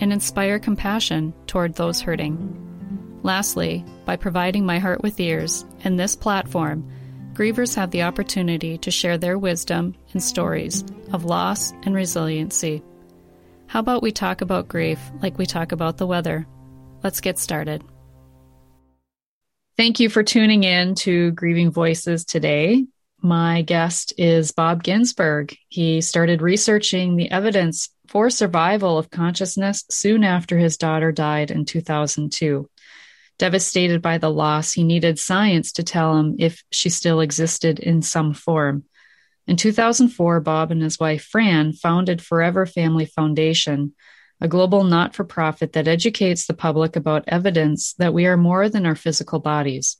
and inspire compassion toward those hurting. Lastly, by providing my heart with ears and this platform, grievers have the opportunity to share their wisdom and stories of loss and resiliency. How about we talk about grief like we talk about the weather? Let's get started. Thank you for tuning in to Grieving Voices today. My guest is Bob Ginsberg. He started researching the evidence for survival of consciousness soon after his daughter died in 2002. Devastated by the loss, he needed science to tell him if she still existed in some form. In 2004, Bob and his wife Fran founded Forever Family Foundation, a global not for profit that educates the public about evidence that we are more than our physical bodies.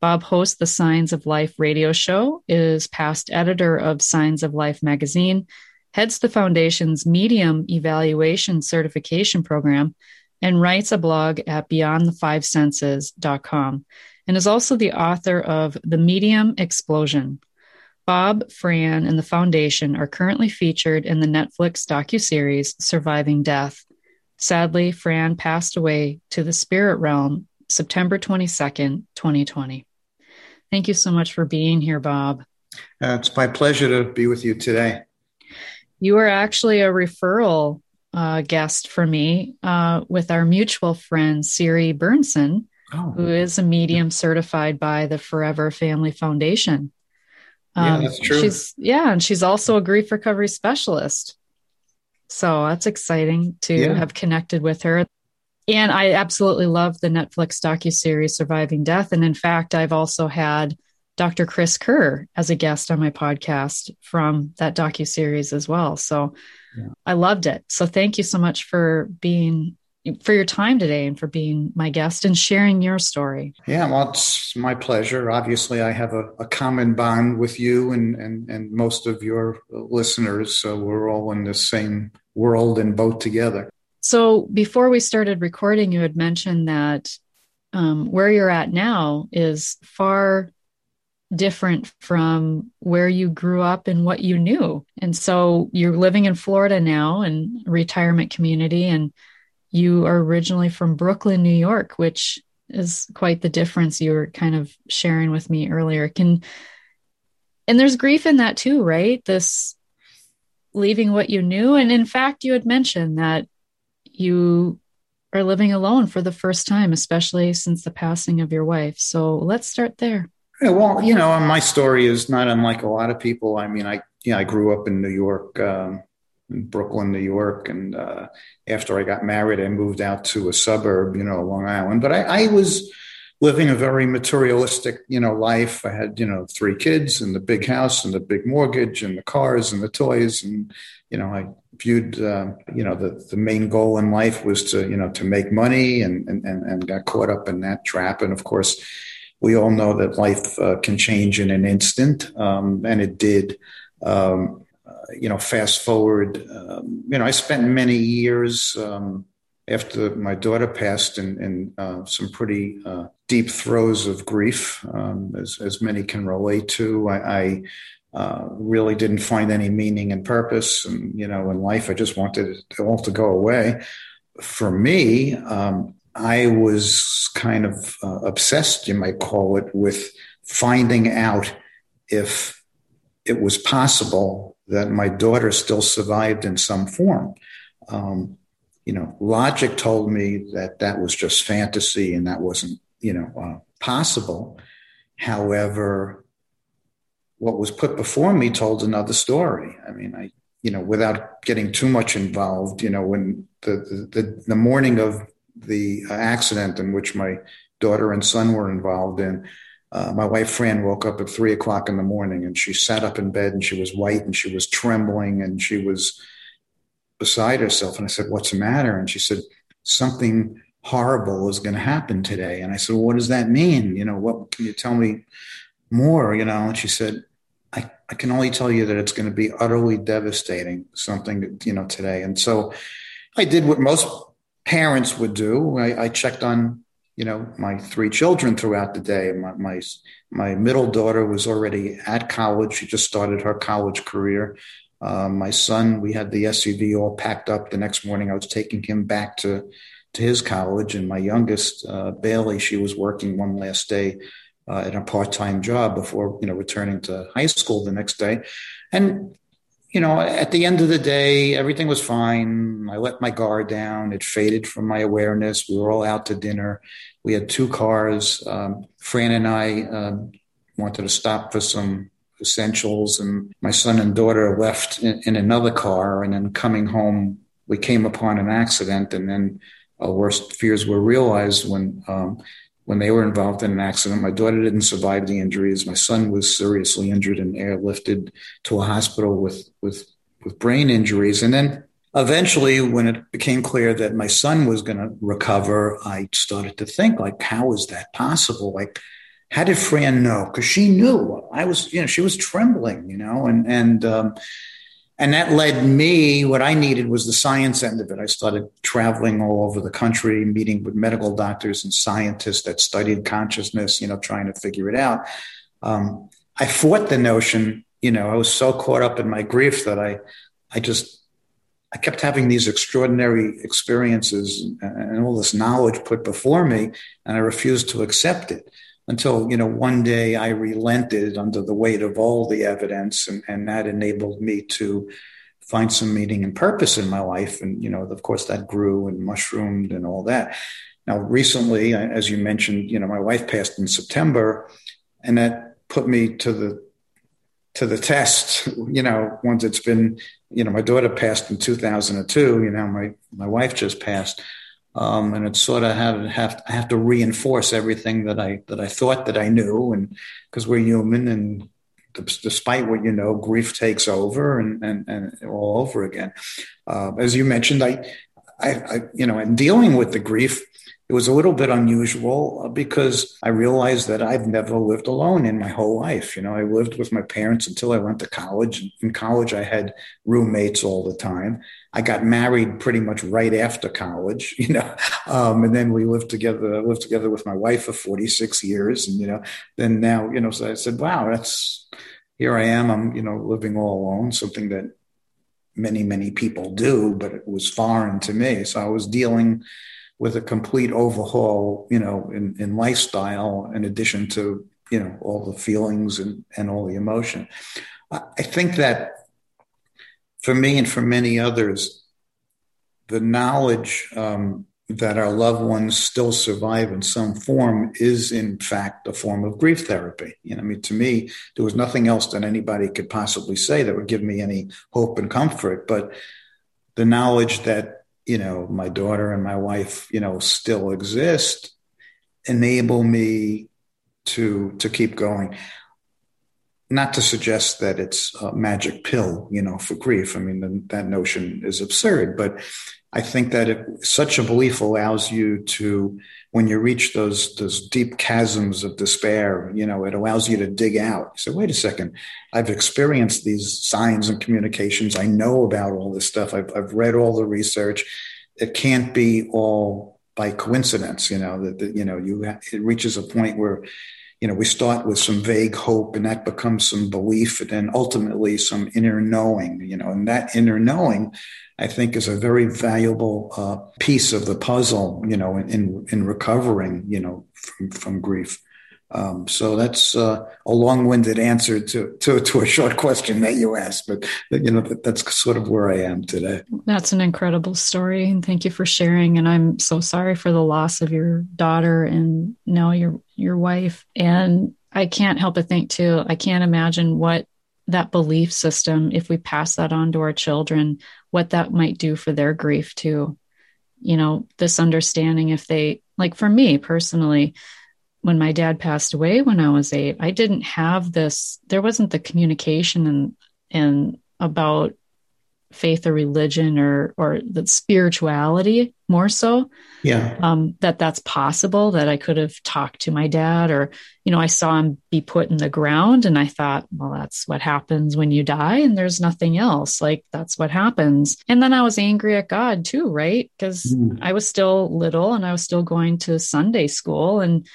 Bob hosts the Signs of Life radio show, is past editor of Signs of Life magazine, heads the foundation's medium evaluation certification program, and writes a blog at beyondthefivesenses.com, and is also the author of The Medium Explosion. Bob, Fran, and the foundation are currently featured in the Netflix docuseries Surviving Death. Sadly, Fran passed away to the spirit realm September 22nd, 2020. Thank you so much for being here, Bob. Uh, it's my pleasure to be with you today. You are actually a referral uh, guest for me uh, with our mutual friend, Siri Burnson, oh. who is a medium certified by the Forever Family Foundation. Um, yeah, that's true. She's yeah, and she's also a grief recovery specialist. So that's exciting to yeah. have connected with her. And I absolutely love the Netflix docu-series Surviving Death. And in fact, I've also had Dr. Chris Kerr as a guest on my podcast from that docu-series as well. So yeah. I loved it. So thank you so much for being for your time today and for being my guest and sharing your story. Yeah, well, it's my pleasure. Obviously, I have a, a common bond with you and, and, and most of your listeners. So we're all in the same world and boat together. So before we started recording, you had mentioned that um, where you're at now is far different from where you grew up and what you knew. And so you're living in Florida now in retirement community and you are originally from Brooklyn, New York, which is quite the difference you were kind of sharing with me earlier. Can and there's grief in that too, right? This leaving what you knew. And in fact, you had mentioned that you are living alone for the first time, especially since the passing of your wife. So let's start there. Yeah, well, you know, my story is not unlike a lot of people. I mean, I yeah, I grew up in New York, um, in Brooklyn, New York, and uh, after I got married, I moved out to a suburb, you know, Long Island. But I, I was living a very materialistic, you know, life. I had, you know, three kids and the big house and the big mortgage and the cars and the toys, and you know, I viewed, uh, you know, the, the main goal in life was to, you know, to make money and, and, and got caught up in that trap. And of course, we all know that life uh, can change in an instant. Um, and it did. Um, you know, fast forward, um, you know, I spent many years, um, after my daughter passed in, in uh, some pretty uh, deep throes of grief, um, as, as many can relate to. I, I uh, really didn't find any meaning and purpose, and you know, in life, I just wanted it all to go away. For me, um, I was kind of uh, obsessed, you might call it, with finding out if it was possible that my daughter still survived in some form. Um, you know, logic told me that that was just fantasy and that wasn't, you know, uh, possible. However, what was put before me told another story. I mean, I, you know, without getting too much involved, you know, when the, the, the morning of the accident in which my daughter and son were involved in, uh, my wife Fran woke up at three o'clock in the morning and she sat up in bed and she was white and she was trembling and she was beside herself. And I said, What's the matter? And she said, Something horrible is going to happen today. And I said, well, what does that mean? You know, what can you tell me more? You know, and she said, I, I can only tell you that it's going to be utterly devastating, something, you know, today. And so I did what most parents would do. I, I checked on, you know, my three children throughout the day. My, my, my middle daughter was already at college. She just started her college career. Uh, my son, we had the SUV all packed up the next morning. I was taking him back to, to his college. And my youngest, uh, Bailey, she was working one last day uh, at a part-time job before you know returning to high school the next day and you know at the end of the day everything was fine. I let my guard down. It faded from my awareness. We were all out to dinner. We had two cars. Um, fran and i um, wanted to stop for some essentials and my son and daughter left in, in another car and then coming home we came upon an accident and then our worst fears were realized when um, when they were involved in an accident. My daughter didn't survive the injuries. My son was seriously injured and airlifted to a hospital with with with brain injuries. And then eventually, when it became clear that my son was going to recover, I started to think, like, how is that possible? Like, how did Fran know? Because she knew I was, you know, she was trembling, you know, and and um, and that led me, what I needed was the science end of it. I started traveling all over the country, meeting with medical doctors and scientists that studied consciousness, you know, trying to figure it out. Um, I fought the notion, you know, I was so caught up in my grief that I, I just, I kept having these extraordinary experiences and, and all this knowledge put before me, and I refused to accept it until you know one day I relented under the weight of all the evidence, and, and that enabled me to find some meaning and purpose in my life. And you know, of course, that grew and mushroomed and all that. Now, recently, as you mentioned, you know, my wife passed in September, and that put me to the to the test. You know, once it's been, you know, my daughter passed in 2002. You know, my my wife just passed. Um, and it sort of have have have to reinforce everything that I that I thought that I knew, and because we're human, and despite what you know, grief takes over and and, and all over again. Uh, as you mentioned, I, I, I you know, in dealing with the grief, it was a little bit unusual uh, because I realized that I've never lived alone in my whole life. You know, I lived with my parents until I went to college. In college, I had roommates all the time. I got married pretty much right after college, you know, um, and then we lived together. lived together with my wife for 46 years, and you know, then now, you know, so I said, "Wow, that's here I am. I'm, you know, living all alone." Something that many, many people do, but it was foreign to me. So I was dealing with a complete overhaul, you know, in, in lifestyle, in addition to, you know, all the feelings and, and all the emotion. I think that for me and for many others, the knowledge um, that our loved ones still survive in some form is, in fact, a form of grief therapy. You know, I mean, to me, there was nothing else that anybody could possibly say that would give me any hope and comfort. But the knowledge that you know, my daughter and my wife, you know, still exist, enable me to to keep going. Not to suggest that it's a magic pill, you know, for grief. I mean, that notion is absurd, but I think that it, such a belief allows you to, when you reach those those deep chasms of despair, you know, it allows you to dig out. So wait a second, I've experienced these signs and communications. I know about all this stuff. I've I've read all the research. It can't be all by coincidence. You know that, that you know you it reaches a point where you know we start with some vague hope and that becomes some belief and then ultimately some inner knowing you know and that inner knowing I think is a very valuable uh, piece of the puzzle, you know, in in recovering, you know, from from grief. Um, so that's uh, a long-winded answer to, to, to a short question that you asked, but you know that, that's sort of where I am today. That's an incredible story, and thank you for sharing. And I'm so sorry for the loss of your daughter and now your your wife. And I can't help but think too. I can't imagine what that belief system, if we pass that on to our children, what that might do for their grief too. You know, this understanding if they, like for me personally, when my dad passed away when I was eight, I didn't have this, there wasn't the communication and, and about faith or religion or, or the spirituality more so. Yeah. Um, that that's possible that I could have talked to my dad or, you know, I saw him be put in the ground and I thought, well, that's what happens when you die and there's nothing else. Like that's what happens. And then I was angry at God too, right? Because mm. I was still little and I was still going to Sunday school and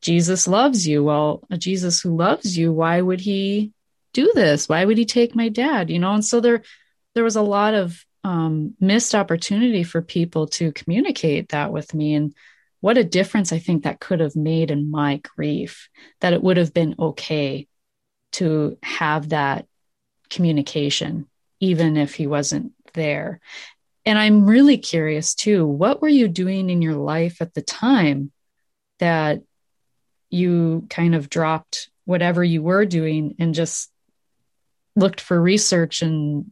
Jesus loves you. Well, a Jesus who loves you, why would he do this? Why would he take my dad? You know, and so there there was a lot of um, missed opportunity for people to communicate that with me and what a difference i think that could have made in my grief that it would have been okay to have that communication even if he wasn't there and i'm really curious too what were you doing in your life at the time that you kind of dropped whatever you were doing and just looked for research and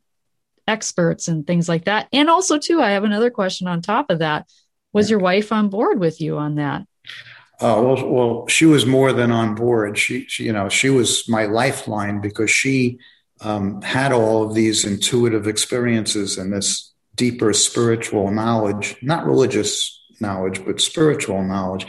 experts and things like that. And also, too, I have another question on top of that. Was your wife on board with you on that? Uh, well, well, she was more than on board. She, she you know, she was my lifeline because she um, had all of these intuitive experiences and this deeper spiritual knowledge, not religious knowledge, but spiritual knowledge.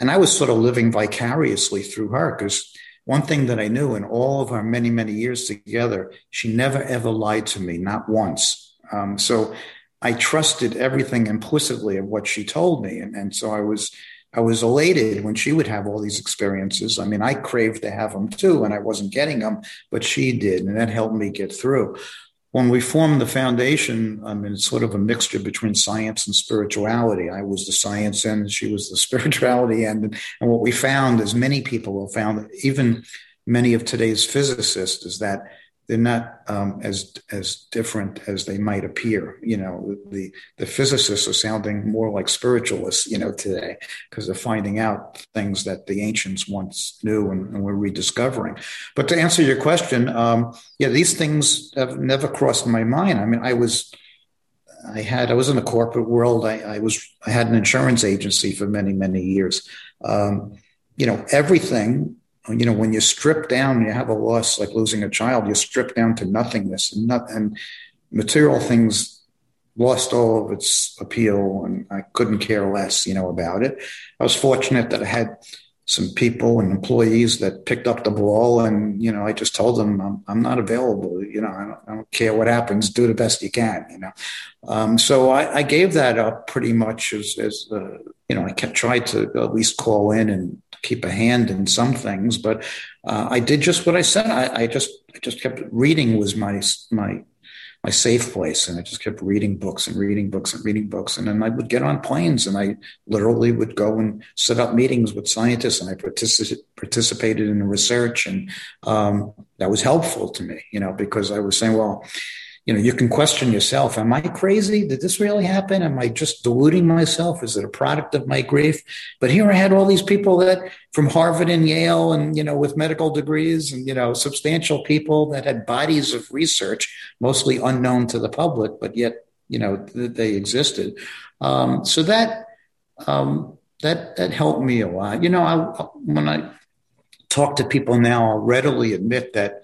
And I was sort of living vicariously through her because one thing that I knew in all of our many, many years together, she never ever lied to me, not once. Um, so I trusted everything implicitly of what she told me. And, and so I was, I was elated when she would have all these experiences. I mean, I craved to have them too, and I wasn't getting them, but she did, and that helped me get through when we formed the foundation, I mean, it's sort of a mixture between science and spirituality. I was the science end, she was the spirituality end. And what we found, as many people have found, even many of today's physicists, is that they're not um, as as different as they might appear. You know, the the physicists are sounding more like spiritualists, you know, today because they're finding out things that the ancients once knew and, and we're rediscovering. But to answer your question, um, yeah, these things have never crossed my mind. I mean, I was. I had I was in the corporate world. I, I was I had an insurance agency for many many years. Um, you know everything you know, when you strip down, you have a loss like losing a child, you strip down to nothingness and not, and material things lost all of its appeal and I couldn't care less, you know, about it. I was fortunate that I had some people and employees that picked up the ball and, you know, I just told them I'm, I'm not available. You know, I don't, I don't, care what happens. Do the best you can, you know? Um, so I, I, gave that up pretty much as, as uh, you know, I kept trying to at least call in and keep a hand in some things, but uh, I did just what I said. I, I, just I just kept reading was my my my safe place, and I just kept reading books and reading books and reading books, and then I would get on planes and I literally would go and set up meetings with scientists, and I particip- participated in the research, and um, that was helpful to me, you know, because I was saying, well you know, you can question yourself. Am I crazy? Did this really happen? Am I just deluding myself? Is it a product of my grief? But here I had all these people that from Harvard and Yale and, you know, with medical degrees and, you know, substantial people that had bodies of research, mostly unknown to the public, but yet, you know, they existed. Um, so that, um, that, that helped me a lot. You know, I, when I talk to people now, I'll readily admit that,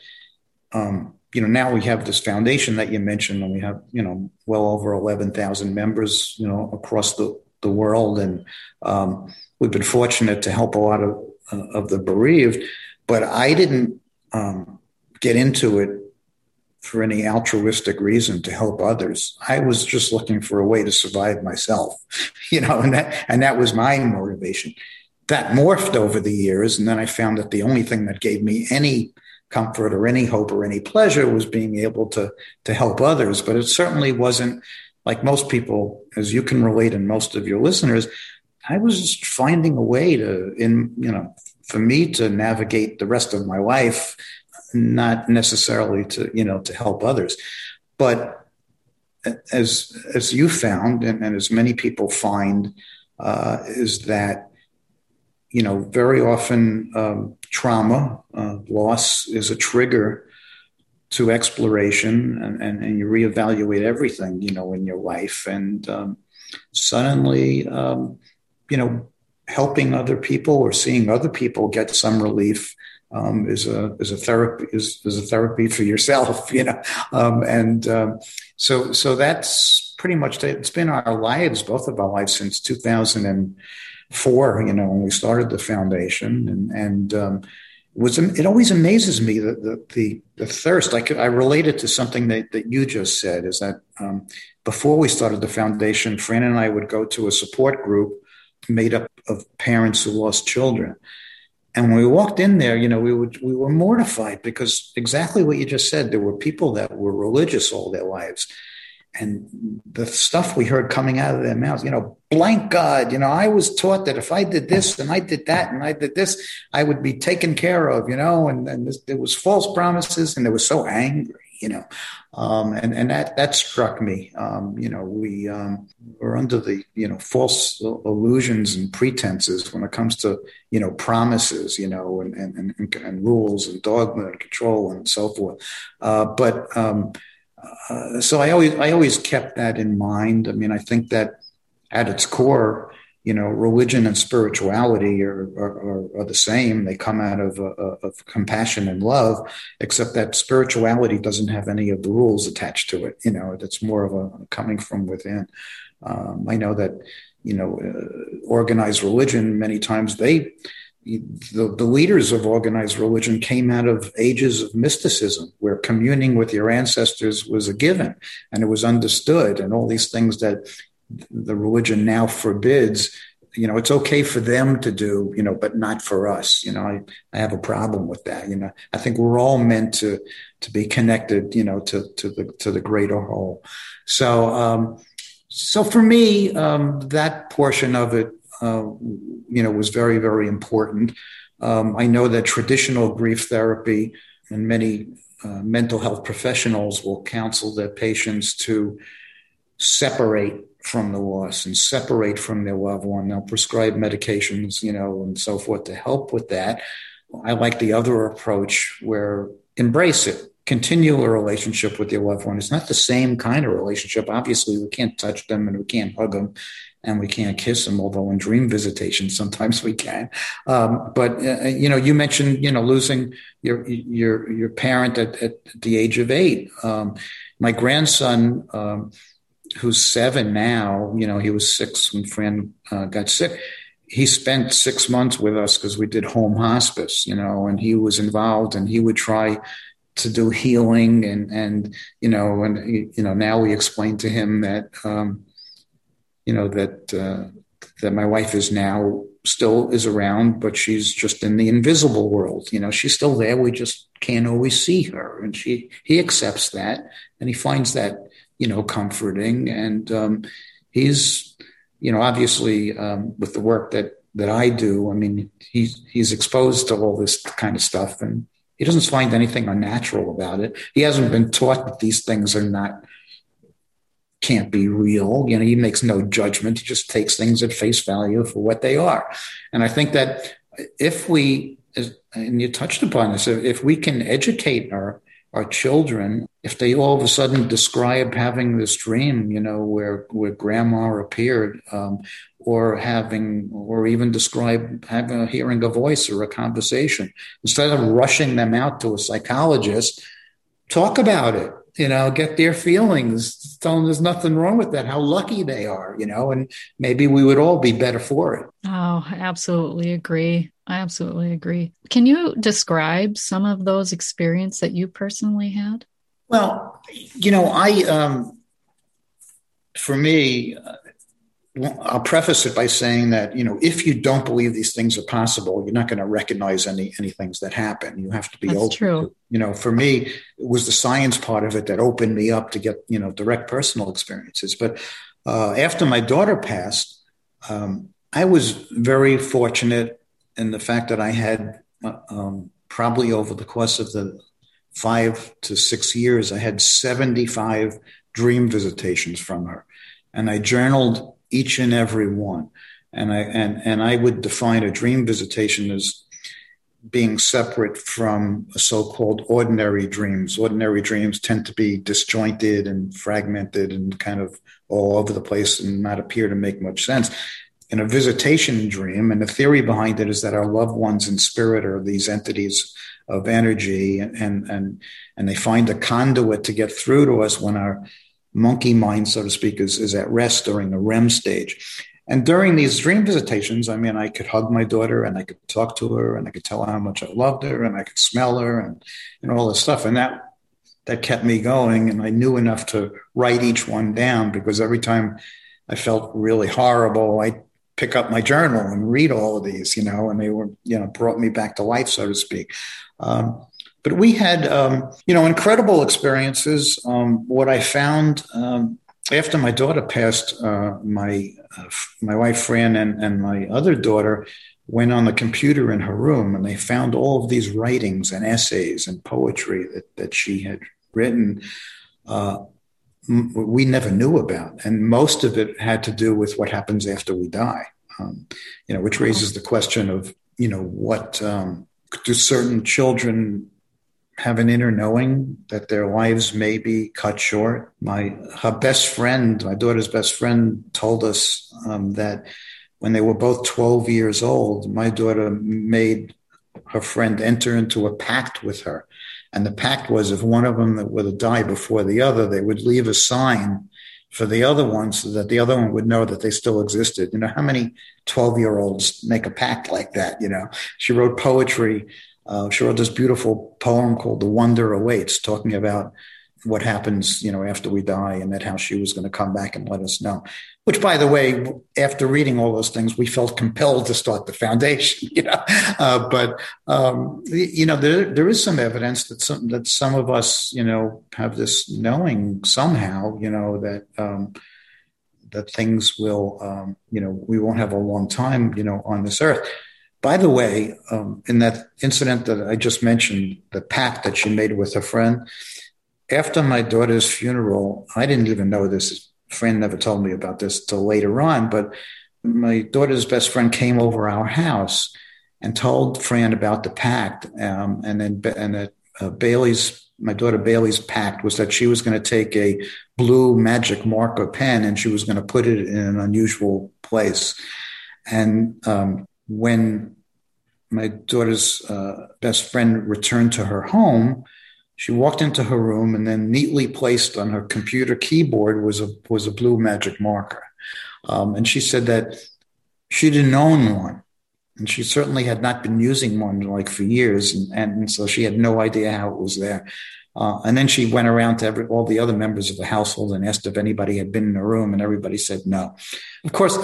um, you know, now we have this foundation that you mentioned, and we have, you know, well over 11,000 members, you know, across the, the world. And um, we've been fortunate to help a lot of, uh, of the bereaved. But I didn't um, get into it for any altruistic reason to help others. I was just looking for a way to survive myself, you know, and that, and that was my motivation. That morphed over the years. And then I found that the only thing that gave me any comfort or any hope or any pleasure was being able to to help others. But it certainly wasn't like most people as you can relate and most of your listeners i was just finding a way to in you know for me to navigate the rest of my life not necessarily to you know to help others. But as as you found and, and as many people find uh, is that you know very often um, trauma, uh, loss is a trigger to exploration, and, and, and, you reevaluate everything, you know, in your life. And um, suddenly, um, you know, helping other people or seeing other people get some relief um, is a is a therapy is, is a therapy for yourself, you know. Um, and um, so so that's pretty much it's been our lives, both of our lives, since 2004. You know, when we started the foundation, and and um, it was it always amazes me that the, the the thirst. I relate it to something that that you just said is that um, before we started the foundation, Fran and I would go to a support group made up of parents who lost children. And when we walked in there, you know, we would we were mortified because exactly what you just said. There were people that were religious all their lives, and the stuff we heard coming out of their mouths, you know, blank God, you know, I was taught that if I did this and I did that and I did this, I would be taken care of, you know, and, and this, there was false promises and they were so angry, you know, um, and, and that, that struck me. Um, you know, we, um, we're under the, you know, false illusions and pretenses when it comes to, you know, promises, you know, and, and, and, and rules and dogma and control and so forth. Uh, but, um, uh, so I always I always kept that in mind. I mean, I think that at its core, you know, religion and spirituality are are, are the same. They come out of, uh, of compassion and love, except that spirituality doesn't have any of the rules attached to it. You know, it's more of a coming from within. Um, I know that you know, uh, organized religion many times they the, the leaders of organized religion came out of ages of mysticism where communing with your ancestors was a given and it was understood and all these things that the religion now forbids you know it's okay for them to do you know but not for us you know I, I have a problem with that you know. I think we're all meant to to be connected you know to to the to the greater whole. So um so for me um that portion of it you know, was very, very important. Um, I know that traditional grief therapy and many uh, mental health professionals will counsel their patients to separate from the loss and separate from their loved one. They'll prescribe medications, you know, and so forth to help with that. I like the other approach where embrace it, continue a relationship with your loved one. It's not the same kind of relationship. Obviously, we can't touch them and we can't hug them and we can't kiss them, although in dream visitation sometimes we can. Um, but uh, uh, you know, you mentioned you know losing your your your parent at, at the age of eight. Um, my grandson, um, who's seven now, you know, he was six when Fran uh, got sick. He spent six months with us because we did home hospice, you know, and he was involved, and he would try to do healing and and you know and you know now we explain to him that um, you know that uh, that my wife is now still is around, but she's just in the invisible world. You know, she's still there. We just can't always see her, and she he accepts that, and he finds that you know comforting. And um, he's you know obviously um, with the work that that I do, I mean he's he's exposed to all this kind of stuff, and he doesn't find anything unnatural about it. He hasn't been taught that these things are not can't be real. You know, he makes no judgment. He just takes things at face value for what they are. And I think that if we, and you touched upon this, if we can educate our our children, if they all of a sudden describe having this dream, you know, where where grandma appeared, um, or having, or even describe having a hearing a voice or a conversation, instead of rushing them out to a psychologist, talk about it you know, get their feelings, tell them there's nothing wrong with that, how lucky they are, you know, and maybe we would all be better for it. Oh, I absolutely agree. I absolutely agree. Can you describe some of those experiences that you personally had? Well, you know, I, um, for me, I'll preface it by saying that you know if you don't believe these things are possible, you're not going to recognize any any things that happen. You have to be That's open. True. To, you know, for me, it was the science part of it that opened me up to get you know direct personal experiences. But uh, after my daughter passed, um, I was very fortunate in the fact that I had uh, um, probably over the course of the five to six years, I had 75 dream visitations from her, and I journaled each and every one. And I and and I would define a dream visitation as being separate from so-called ordinary dreams. Ordinary dreams tend to be disjointed and fragmented and kind of all over the place and not appear to make much sense. In a visitation dream, and the theory behind it is that our loved ones in spirit are these entities of energy and and and, and they find a conduit to get through to us when our monkey mind, so to speak, is, is at rest during the REM stage. And during these dream visitations, I mean, I could hug my daughter and I could talk to her and I could tell her how much I loved her and I could smell her and, and all this stuff. And that that kept me going. And I knew enough to write each one down because every time I felt really horrible, I pick up my journal and read all of these, you know, and they were, you know, brought me back to life, so to speak. Um, but we had, um, you know, incredible experiences. Um, what I found um, after my daughter passed, uh, my uh, my wife Fran and, and my other daughter went on the computer in her room and they found all of these writings and essays and poetry that, that she had written. Uh, we never knew about, and most of it had to do with what happens after we die. Um, you know, which raises the question of you know what um, do certain children have an inner knowing that their lives may be cut short. My her best friend, my daughter's best friend, told us um, that when they were both 12 years old, my daughter made her friend enter into a pact with her. And the pact was if one of them were to die before the other, they would leave a sign for the other one so that the other one would know that they still existed. You know, how many 12 year olds make a pact like that? You know, she wrote poetry uh, she wrote this beautiful poem called "The Wonder Awaits," talking about what happens, you know, after we die, and that how she was going to come back and let us know. Which, by the way, after reading all those things, we felt compelled to start the foundation. You know, uh, but um, you know, there there is some evidence that some that some of us, you know, have this knowing somehow, you know, that. Um, that things will, um, you know, we won't have a long time, you know, on this earth. By the way, um, in that incident that I just mentioned, the pact that she made with her friend, after my daughter's funeral, I didn't even know this. Friend never told me about this till later on, but my daughter's best friend came over our house and told Fran about the pact. Um, and then and that uh, Bailey's, my daughter Bailey's pact was that she was going to take a blue magic marker pen and she was going to put it in an unusual place. And um, when my daughter's uh, best friend returned to her home, she walked into her room and then neatly placed on her computer keyboard was a was a blue magic marker. Um, and she said that she didn't own one. And she certainly had not been using one like for years. And, and so she had no idea how it was there. Uh, and then she went around to every, all the other members of the household and asked if anybody had been in the room, and everybody said no. Of course,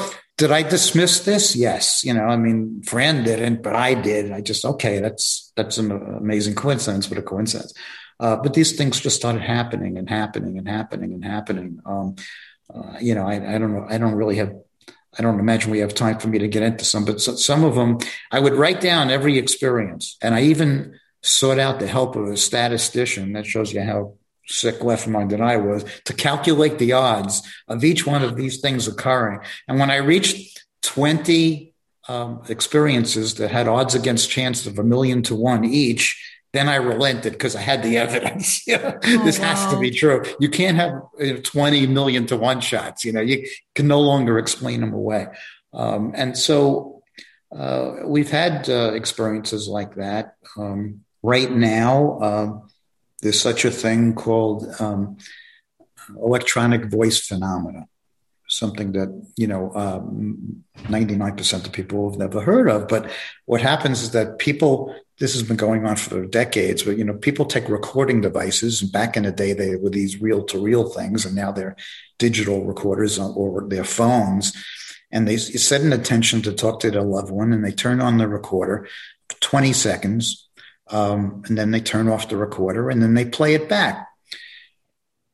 did I dismiss this? Yes. You know, I mean, Fran didn't, but I did. I just, okay, that's, that's an amazing coincidence, but a coincidence. Uh, but these things just started happening and happening and happening and happening. Um, uh, you know, I, I, don't know. I don't really have, I don't imagine we have time for me to get into some, but some of them, I would write down every experience. And I even sought out the help of a statistician. That shows you how sick left minded I was to calculate the odds of each one of these things occurring. And when I reached 20 um, experiences that had odds against chance of a million to one each, then I relented because I had the evidence. you know, oh, this wow. has to be true. You can't have you know, 20 million to one shots. You know, you can no longer explain them away. Um, and so uh, we've had uh, experiences like that. Um, right now, um, there's such a thing called um, electronic voice phenomena, something that you know um, 99% of people have never heard of. But what happens is that people this has been going on for decades, but you know, people take recording devices. Back in the day, they were these reel-to-reel things, and now they're digital recorders or their phones. And they set an intention to talk to their loved one, and they turn on the recorder, 20 seconds, um, and then they turn off the recorder and then they play it back.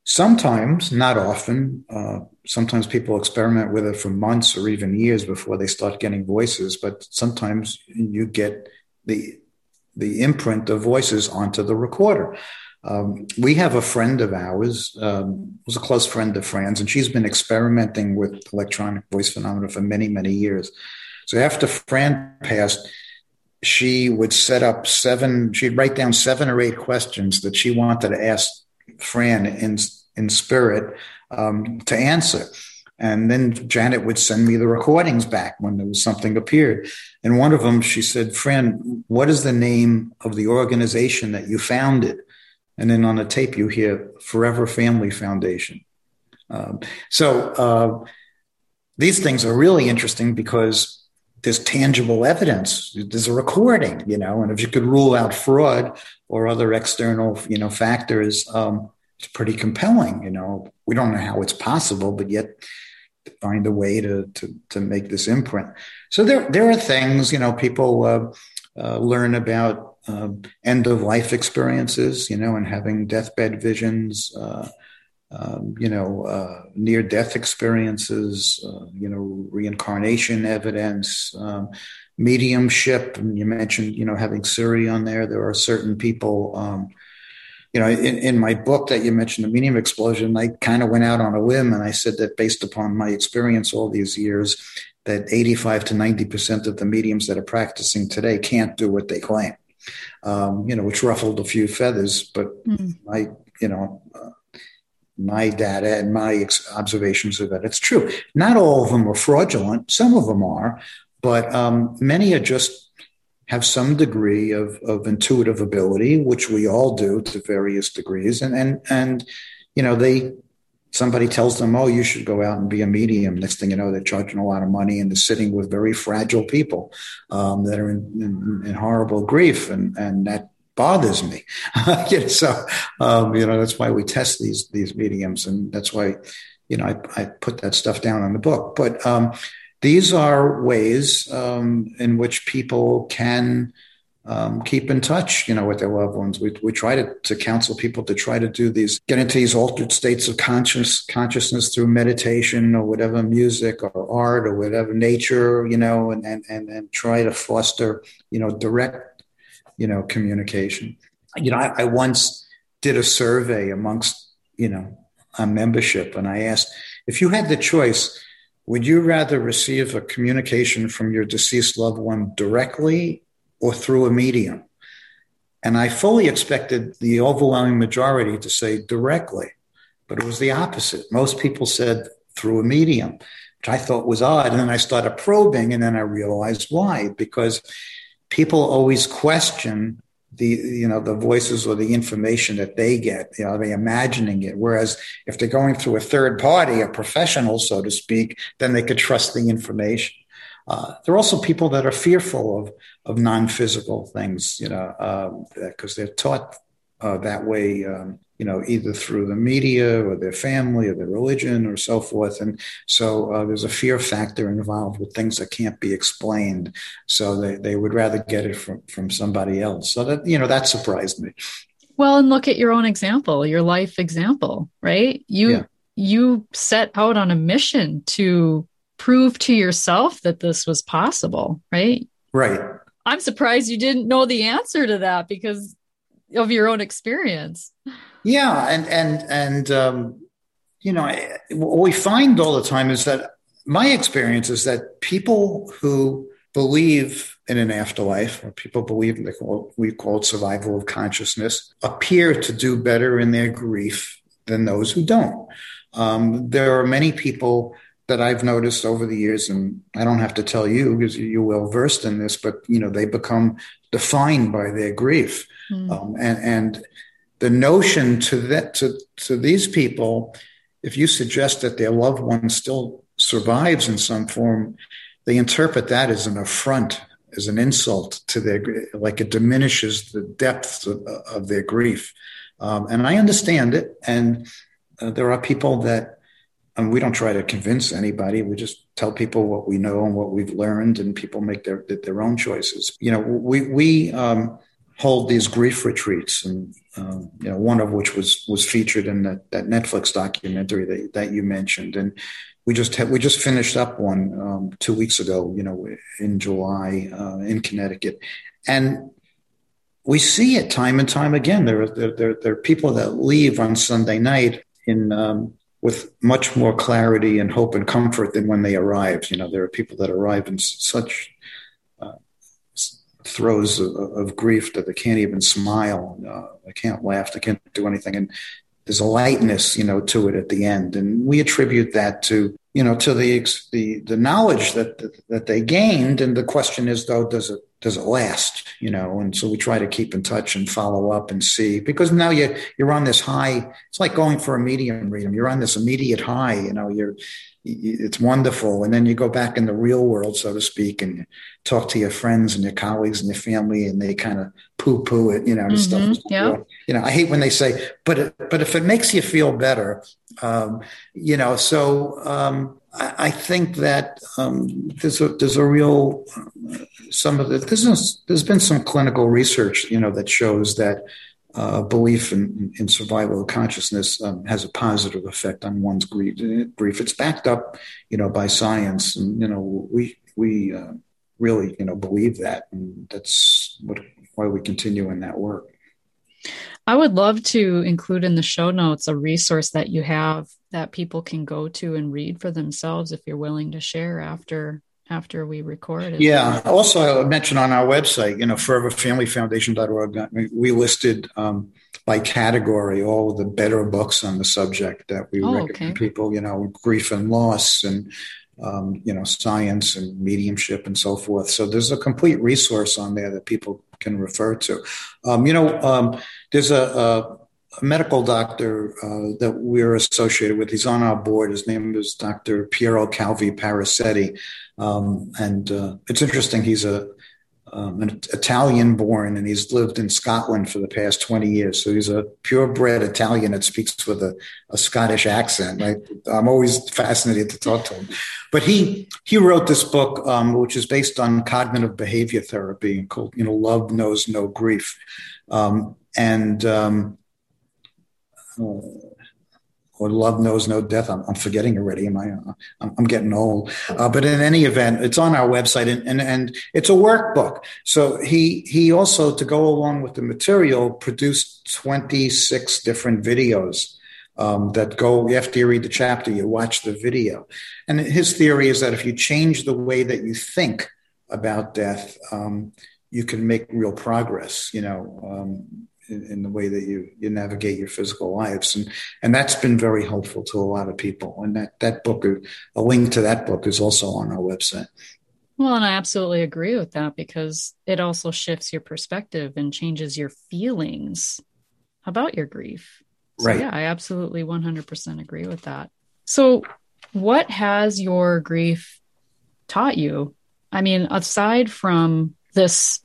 Sometimes, not often, uh, sometimes people experiment with it for months or even years before they start getting voices, but sometimes you get the the imprint of voices onto the recorder. Um, we have a friend of ours, um, who's a close friend of Fran's, and she's been experimenting with electronic voice phenomena for many, many years. So after Fran passed, she would set up seven, she'd write down seven or eight questions that she wanted to ask Fran in, in spirit um, to answer. And then Janet would send me the recordings back when there was something appeared. And one of them, she said, Fran, what is the name of the organization that you founded? And then on the tape, you hear Forever Family Foundation. Um, so uh, these things are really interesting because there's tangible evidence. There's a recording, you know, and if you could rule out fraud or other external, you know, factors, um, it's pretty compelling. You know, we don't know how it's possible, but yet find a way to to to make this imprint. So there there are things, you know, people uh, uh, learn about uh, end of life experiences, you know, and having deathbed visions. Um, you know, uh, near death experiences, uh, you know, reincarnation evidence, um, mediumship. And you mentioned, you know, having Siri on there. There are certain people, um, you know, in, in my book that you mentioned, the medium explosion, I kind of went out on a limb and I said that based upon my experience all these years, that 85 to 90% of the mediums that are practicing today can't do what they claim. Um, you know, which ruffled a few feathers, but mm. I, you know, my data and my observations of it. It's true. Not all of them are fraudulent. Some of them are, but um, many are just have some degree of, of intuitive ability, which we all do to various degrees. And, and, and, you know, they, somebody tells them, oh, you should go out and be a medium. Next thing you know, they're charging a lot of money and they're sitting with very fragile people um, that are in, in, in horrible grief. And, and that bothers me. you know, so, um, you know, that's why we test these these mediums, and that's why, you know, I, I put that stuff down in the book. But um, these are ways um, in which people can um, keep in touch, you know, with their loved ones. We, we try to, to counsel people to try to do these, get into these altered states of conscious consciousness through meditation or whatever music or art or whatever nature, you know, and, and, and, and try to foster, you know, direct you know, communication. You know, I, I once did a survey amongst, you know, a membership and I asked if you had the choice, would you rather receive a communication from your deceased loved one directly or through a medium? And I fully expected the overwhelming majority to say directly, but it was the opposite. Most people said through a medium, which I thought was odd. And then I started probing, and then I realized why. Because people always question the you know the voices or the information that they get you know they imagining it? Whereas if they're going through a third party a professional so to speak then they could trust the information. Uh, there are also people that are fearful of of non-physical things you know because um, they're taught uh, that way um, you know, either through the media or their family or their religion or so forth. And so uh, there's a fear factor involved with things that can't be explained. So they, they would rather get it from, from somebody else. So that, you know, that surprised me. Well, and look at your own example, your life example, right? You, yeah. you set out on a mission to prove to yourself that this was possible, right? Right. I'm surprised you didn't know the answer to that because of your own experience. Yeah, and and and um, you know, what we find all the time is that my experience is that people who believe in an afterlife, or people believe in the, what we call survival of consciousness, appear to do better in their grief than those who don't. Um, there are many people that I've noticed over the years, and I don't have to tell you because you're well versed in this, but you know they become defined by their grief, mm. um, and and the notion to that to, to these people, if you suggest that their loved one still survives in some form, they interpret that as an affront, as an insult to their, like it diminishes the depth of, of their grief. Um, and I understand it. And uh, there are people that, and we don't try to convince anybody. We just tell people what we know and what we've learned, and people make their their own choices. You know, we we um, hold these grief retreats, and um, you know, one of which was was featured in that, that Netflix documentary that, that you mentioned, and we just we just finished up one um, two weeks ago, you know, in July uh, in Connecticut, and we see it time and time again. There are there, there, there are people that leave on Sunday night in um, with much more clarity and hope and comfort than when they arrived. You know, there are people that arrive in such throes of, of, grief that they can't even smile. Uh, they can't laugh. They can't do anything. And there's a lightness, you know, to it at the end. And we attribute that to, you know, to the the the knowledge that that they gained. And the question is, though, does it does it last? You know, and so we try to keep in touch and follow up and see because now you you're on this high. It's like going for a medium reading. You're on this immediate high. You know, you're it's wonderful. And then you go back in the real world, so to speak, and talk to your friends and your colleagues and your family, and they kind of poo poo it, you know, mm-hmm. stuff. Yeah. You know, I hate when they say, but but if it makes you feel better, um, you know. So um, I, I, think that um, there's a there's a real some of the there's there's been some clinical research, you know, that shows that uh, belief in, in, survival consciousness um, has a positive effect on one's grief. Grief. It's backed up, you know, by science, and you know, we we uh, really, you know, believe that, and that's what why we continue in that work. I would love to include in the show notes a resource that you have that people can go to and read for themselves if you're willing to share after after we record. Yeah. Also, I mentioned on our website, you know, foreverfamilyfoundation.org, we listed um, by category all the better books on the subject that we oh, recommend okay. people, you know, grief and loss and, um, you know, science and mediumship and so forth. So there's a complete resource on there that people can refer to. Um, you know, um, there's a, a a medical doctor uh, that we're associated with. He's on our board. His name is Dr. Piero Calvi Parisetti. Um, and uh, it's interesting. He's a um, an Italian born and he's lived in Scotland for the past 20 years. So he's a purebred Italian that speaks with a, a Scottish accent. I, I'm always fascinated to talk to him. But he he wrote this book, um, which is based on cognitive behavior therapy called, you know, Love Knows No Grief. Um, and um, uh, or love knows no death. I'm, I'm forgetting already. Am I? Uh, I'm, I'm getting old. Uh, but in any event, it's on our website, and, and and it's a workbook. So he he also to go along with the material produced 26 different videos. Um, that go after you read the chapter, you watch the video. And his theory is that if you change the way that you think about death, um, you can make real progress. You know, um, in, in, the way that you you navigate your physical lives, and and that's been very helpful to a lot of people. And that that book, a link to that book, is also on our website. Well, and I absolutely agree with that because it also shifts your perspective and changes your feelings about your grief. So, right. Yeah, I absolutely 100% agree with that. So, what has your grief taught you? I mean, aside from this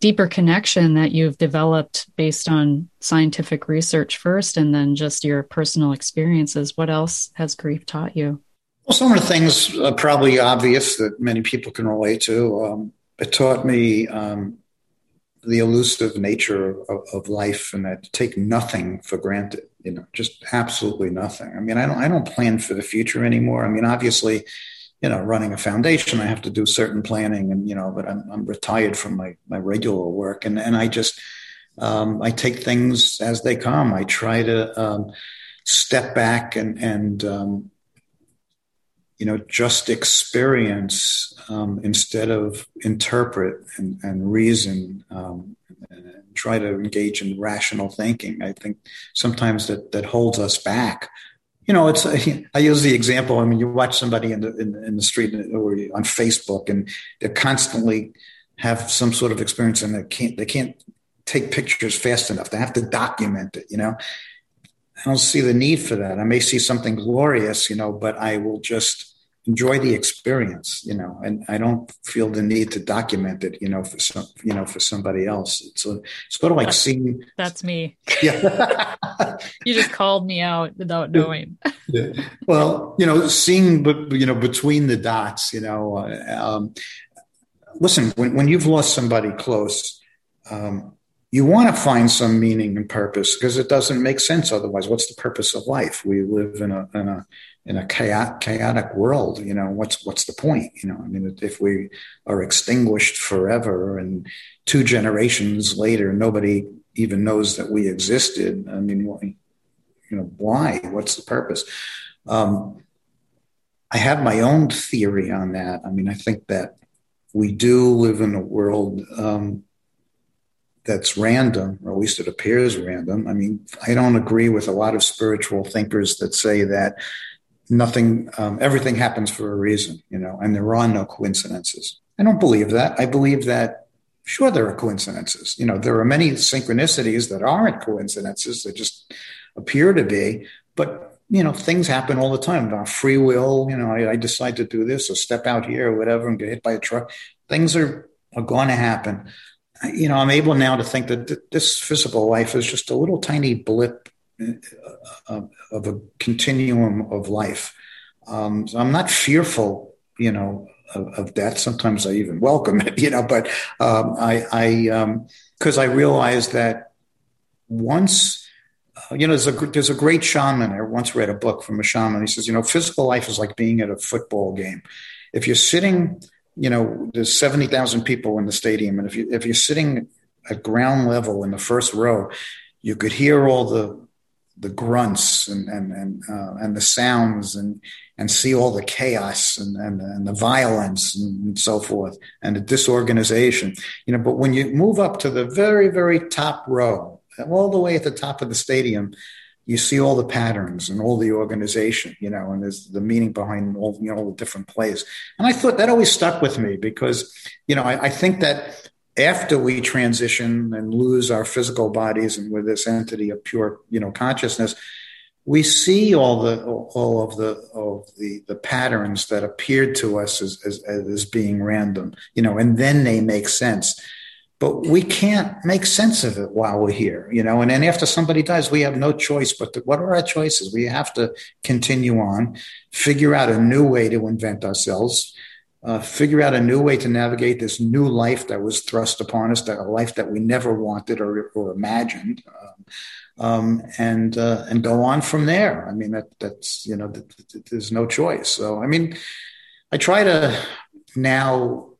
deeper connection that you've developed based on scientific research first and then just your personal experiences what else has grief taught you? Well some of the things are probably obvious that many people can relate to. Um, it taught me um, the elusive nature of, of, life and that to take nothing for granted you know just absolutely nothing. I mean i don't i don't plan for the future anymore. I mean obviously you know, running a foundation, I have to do certain planning and, you know, but I'm, I'm retired from my, my regular work. And, and I just, um, I take things as they come. I try to, um, step back and, and, um, you know, just experience, um, instead of interpret and, and reason, um, and try to engage in rational thinking. I think sometimes that, that holds us back you know, it's I use the example. I mean, you watch somebody in the in, in the street or on Facebook, and they constantly have some sort of experience, and they can't they can't take pictures fast enough. They have to document it. You know, I don't see the need for that. I may see something glorious, you know, but I will just enjoy the experience, you know, and I don't feel the need to document it, you know, for some, you know, for somebody else. It's a, it's sort of like that's, seeing. That's me. Yeah. you just called me out without knowing. yeah. Well, you know, seeing, but you know, between the dots, you know, uh, um, listen, when, when you've lost somebody close, um, you want to find some meaning and purpose because it doesn't make sense otherwise. What's the purpose of life? We live in a, in a in a chaotic, world, you know, what's what's the point? You know, I mean, if we are extinguished forever and two generations later, nobody even knows that we existed. I mean, you know, why? What's the purpose? Um, I have my own theory on that. I mean, I think that we do live in a world um, that's random, or at least it appears random. I mean, I don't agree with a lot of spiritual thinkers that say that nothing, um, everything happens for a reason, you know, and there are no coincidences. I don't believe that. I believe that, sure, there are coincidences. You know, there are many synchronicities that aren't coincidences, that just appear to be, but, you know, things happen all the time. Our free will, you know, I, I decide to do this or step out here or whatever and get hit by a truck. Things are, are going to happen. You know, I'm able now to think that th- this physical life is just a little tiny blip of a continuum of life. Um, so I'm not fearful, you know, of, of, death. Sometimes I even welcome it, you know, but um, I, I, because um, I realize that once, uh, you know, there's a there's a great shaman. I once read a book from a shaman. He says, you know, physical life is like being at a football game. If you're sitting, you know, there's seventy thousand people in the stadium, and if you if you're sitting at ground level in the first row, you could hear all the the grunts and and and, uh, and the sounds and and see all the chaos and and, and the violence and, and, so forth and the disorganization. You know but when you move up to the very very top row all the way at the top of the stadium you see all the patterns and all the organization you know and there's the meaning behind all you know all the different plays. And i thought that always stuck with me because you know I, I think that after we transition and lose our physical bodies and with this entity of pure you know consciousness we see all the all of the of the the patterns that appeared to us as, as, as being random you know and then they make sense. But we can't make sense of it while we're here you know and then after somebody dies we have no choice but to, what are our choices? We have to continue on figure out a new way to invent ourselves uh, figure out a new way to navigate this new life that was thrust upon us, that a life that we never wanted or, or imagined, um, um, and uh, and go on from there. I mean, that that's you know, that, that, there's no choice. So, I mean, I try to now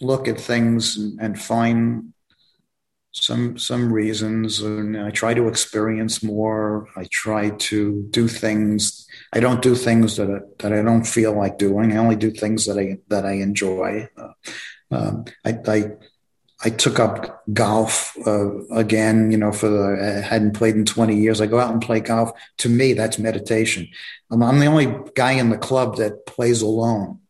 look at things and, and find some some reasons and i try to experience more i try to do things i don't do things that I, that i don't feel like doing i only do things that i that i enjoy uh, um, I, I I took up golf uh, again, you know, for the, I hadn't played in 20 years. I go out and play golf. To me, that's meditation. I'm, I'm the only guy in the club that plays alone.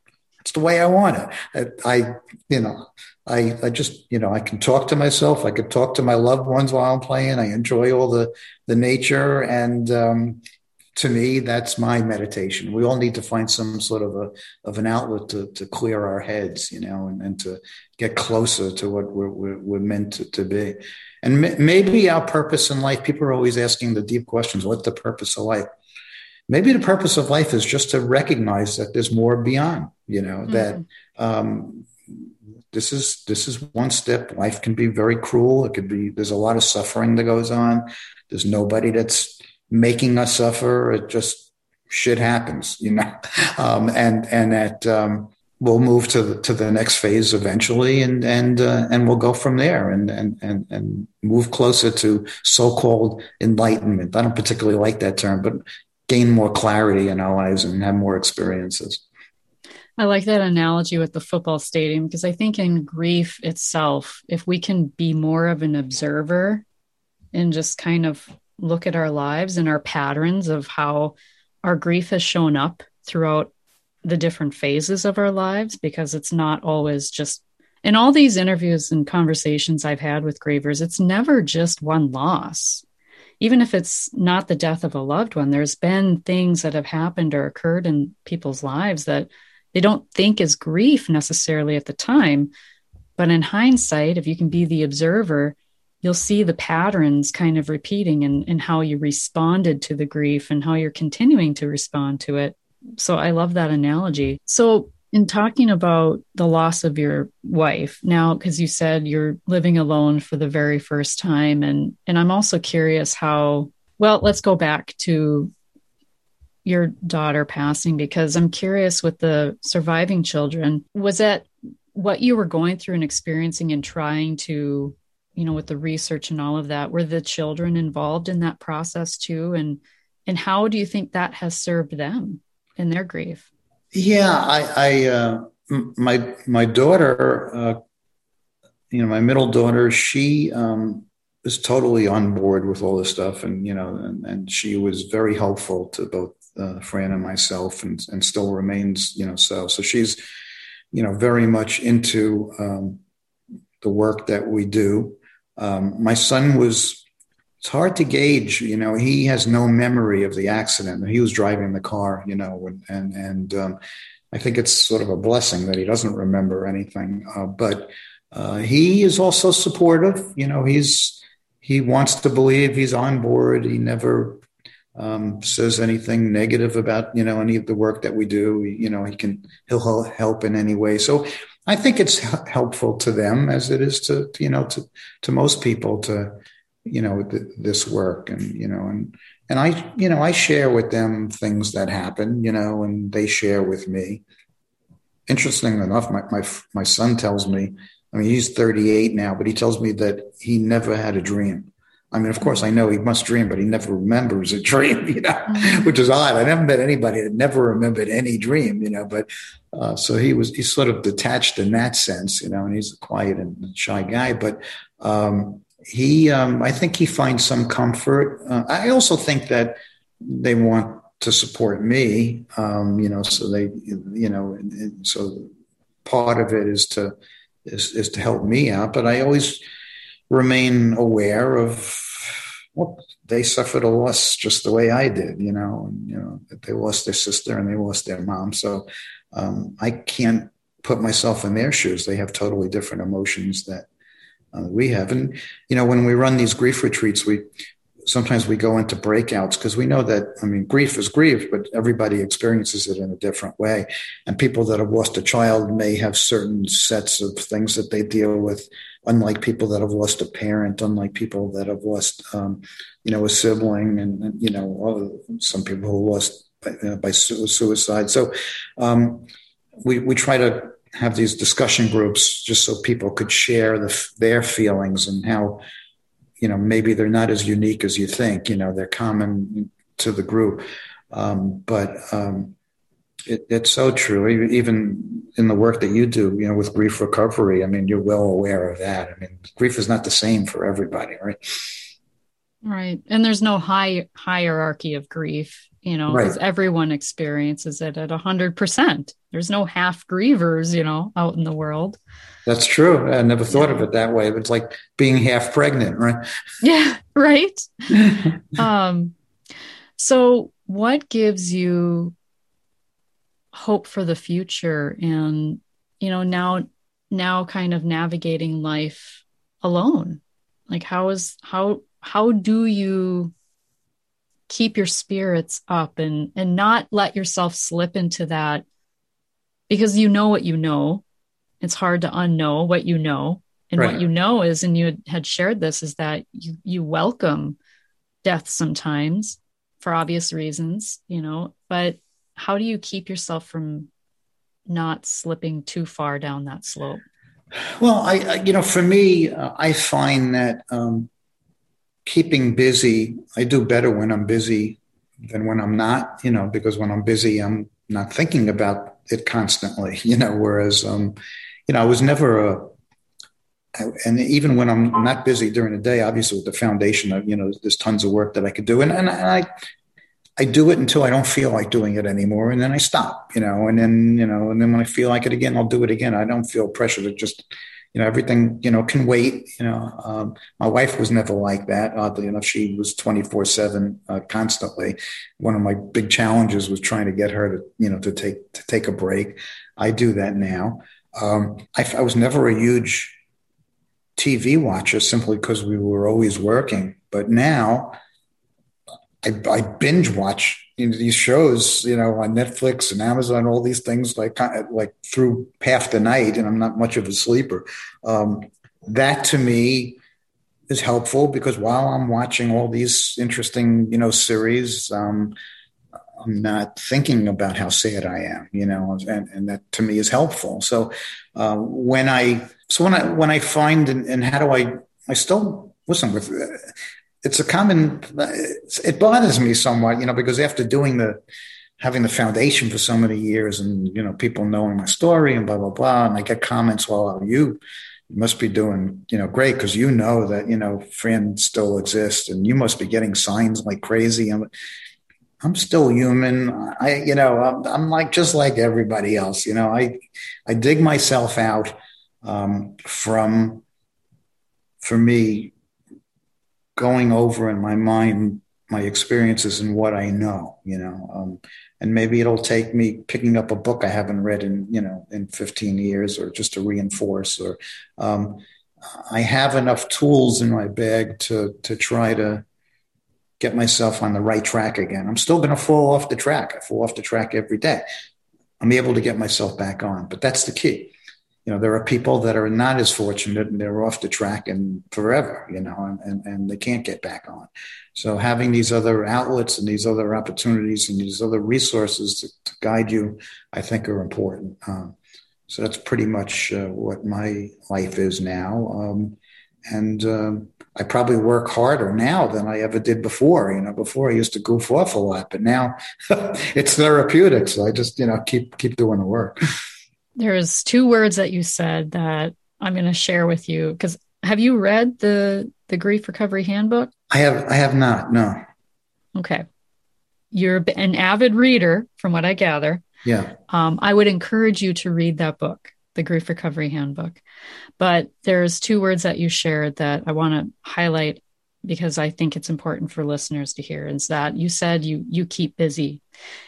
It's the way I want it. I, I you know, I, I just, you know, I can talk to myself. I can talk to my loved ones while I'm playing. I enjoy all the, the nature. And, um, to me, that's my meditation. We all need to find some sort of a, of an outlet to, to clear our heads, you know, and, and to get closer to what we're, we're, we're meant to, to, be. And m- maybe our purpose in life, people are always asking the deep questions, what's the purpose of life? Maybe the purpose of life is just to recognize that there's more beyond, you know, mm-hmm. that, um, this is this is one step life can be very cruel it could be there's a lot of suffering that goes on there's nobody that's making us suffer it just shit happens you know? Um, and and that um, we'll move to the to the next phase eventually and and uh, and we'll go from there and and and and move closer to so-called enlightenment. I don't particularly like that term but gain more clarity in our lives and have more experiences. I like that analogy with the football stadium because I think in grief itself, if we can be more of an observer and just kind of look at our lives and our patterns of how our grief has shown up throughout the different phases of our lives, because it's not always just in all these interviews and conversations I've had with grievers, it's never just one loss. Even if it's not the death of a loved one, there's been things that have happened or occurred in people's lives that they don't think is grief necessarily at the time. But in hindsight, if you can be the observer, you'll see the patterns kind of repeating and in how you responded to the grief and how you're continuing to respond to it. So I love that analogy. So, in talking about the loss of your wife now because you said you're living alone for the very first time and and I'm also curious how well let's go back to your daughter passing because I'm curious with the surviving children, was that what you were going through and experiencing and trying to, you know, with the research and all of that, were the children involved in that process too? And and how do you think that has served them in their grief? Yeah, I, I uh, my my daughter, uh, you know, my middle daughter, she um, was totally on board with all this stuff, and you know, and, and she was very helpful to both uh, Phran and myself, and and still remains, you know, so. So she's, you know, very much into um, the work that we do. Um, my son was. It's hard to gauge, you know. He has no memory of the accident. He was driving the car, you know, and and, and um, I think it's sort of a blessing that he doesn't remember anything. Uh, but uh, he is also supportive. You know, he's he wants to believe he's on board. He never um, says anything negative about you know any of the work that we do. You know, he can he'll help in any way. So I think it's helpful to them as it is to, you know to to most people to you know th- this work and you know and and I you know I share with them things that happen you know and they share with me. Interesting enough, my my my son tells me I mean, he's 38 now, but he tells me that he never had a dream. I mean, of course, I know he must dream, but he never remembers a dream, you know, mm-hmm. which is odd. I never met anybody that never remembered any dream, you know, but uh, so he was, he's sort of detached in that sense, you know, and he's a quiet and shy guy, but um, he, um, I think he finds some comfort. Uh, I also think that they want to support me, um, you know, so they, you know, and, and so part of it is to, is, is to help me out. But I always remain aware of well, they suffered a loss just the way I did, you know, and, you know, they lost their sister and they lost their mom. So um, I can't put myself in their shoes. They have totally different emotions that uh, we have. And, you know, when we run these grief retreats, we, sometimes we go into breakouts because we know that i mean grief is grief but everybody experiences it in a different way and people that have lost a child may have certain sets of things that they deal with unlike people that have lost a parent unlike people that have lost um, you know a sibling and, you know some people who lost by, uh, by suicide. So um, we, we try to have these discussion groups just so people could share the, their feelings and how you know maybe they're not as unique as you think you know they're common to the group. Um, but um, it, it's so true. Even in the work that you do you know with grief recovery i mean you're well aware of that. I mean grief is not the same for everybody right? Right. And there's no high hierarchy of grief you know because right. everyone experiences it at 100% there's no half grievers you know out in the world. That's true. I never thought yeah. of it that way it's like being half pregnant right? Yeah right? Um so what gives you hope for the future and you know now now kind of navigating life alone. Like how is how how do you keep your spirits up and and not let yourself slip into that? Because you know what you know. It's hard to unknow what you know. And right. what you know is and you had shared this is that you you welcome death sometimes for obvious reasons you know but how do you keep yourself from not slipping too far down that slope well i, I you know for me uh, i find that um, keeping busy, I do better when I'm busy than when I'm not, you know, because when I'm busy, I'm not thinking about it constantly, you know, whereas, um, you know, I was never a, and even when I'm not busy during the day, obviously with the foundation, of, you know, there's tons of work that I could do. And, and I, I do it until I don't feel like doing it anymore. And then I stop, you know, and then, you know, and then when I feel like it again, I'll do it again. I don't feel pressure to just you know everything you know can wait you know um, my wife was never like that oddly enough she was 24 uh, 7 constantly one of my big challenges was trying to get her to you know to take to take a break i do that now um, I, I was never a huge tv watcher simply because we were always working but now I, I binge watch you know, these shows, you know, on Netflix and Amazon, all these things, like like through half the night, and I'm not much of a sleeper. Um, that to me is helpful because while I'm watching all these interesting, you know, series, um, I'm not thinking about how sad I am, you know, and, and that to me is helpful. So uh, when I so when I when I find and, and how do I I still listen with it's a common it bothers me somewhat you know because after doing the having the foundation for so many years and you know people knowing my story and blah blah blah and i get comments well you must be doing you know great because you know that you know Phran still exists and you must be getting signs like crazy and I'm still human. I, you know, I'm, I'm, like just like everybody else. You know, I, I dig myself out um, from, for me, going over in my mind my experiences and what I know. You know, um, and maybe it'll take me picking up a book I haven't read in you know in 15 years, or just to reinforce. Or um, I have enough tools in my bag to to try to get myself on the right track again. I'm still going to fall off the track. I fall off the track every day. I'm able to get myself back on, but that's the key. You know, there are people that are not as fortunate and they're off the track and forever, you know, and, and, and they can't get back on. So having these other outlets and these other opportunities and these other resources to, to guide you, I think are important. Um, so that's pretty much uh, what my life is now. Um, and, um, I probably work harder now than I ever did before. You know, before I used to goof off a lot, but now it's therapeutic. So I just, you know, keep keep doing the work. There's two words that you said that I'm going to share with you because have you read the the grief recovery handbook? I have I have not. No. Okay. You're an avid reader from what I gather. Yeah. Um, I would encourage you to read that book, the grief recovery handbook. But there's two words that you shared that I want to highlight because I think it's important for listeners to hear is that you said you you keep busy.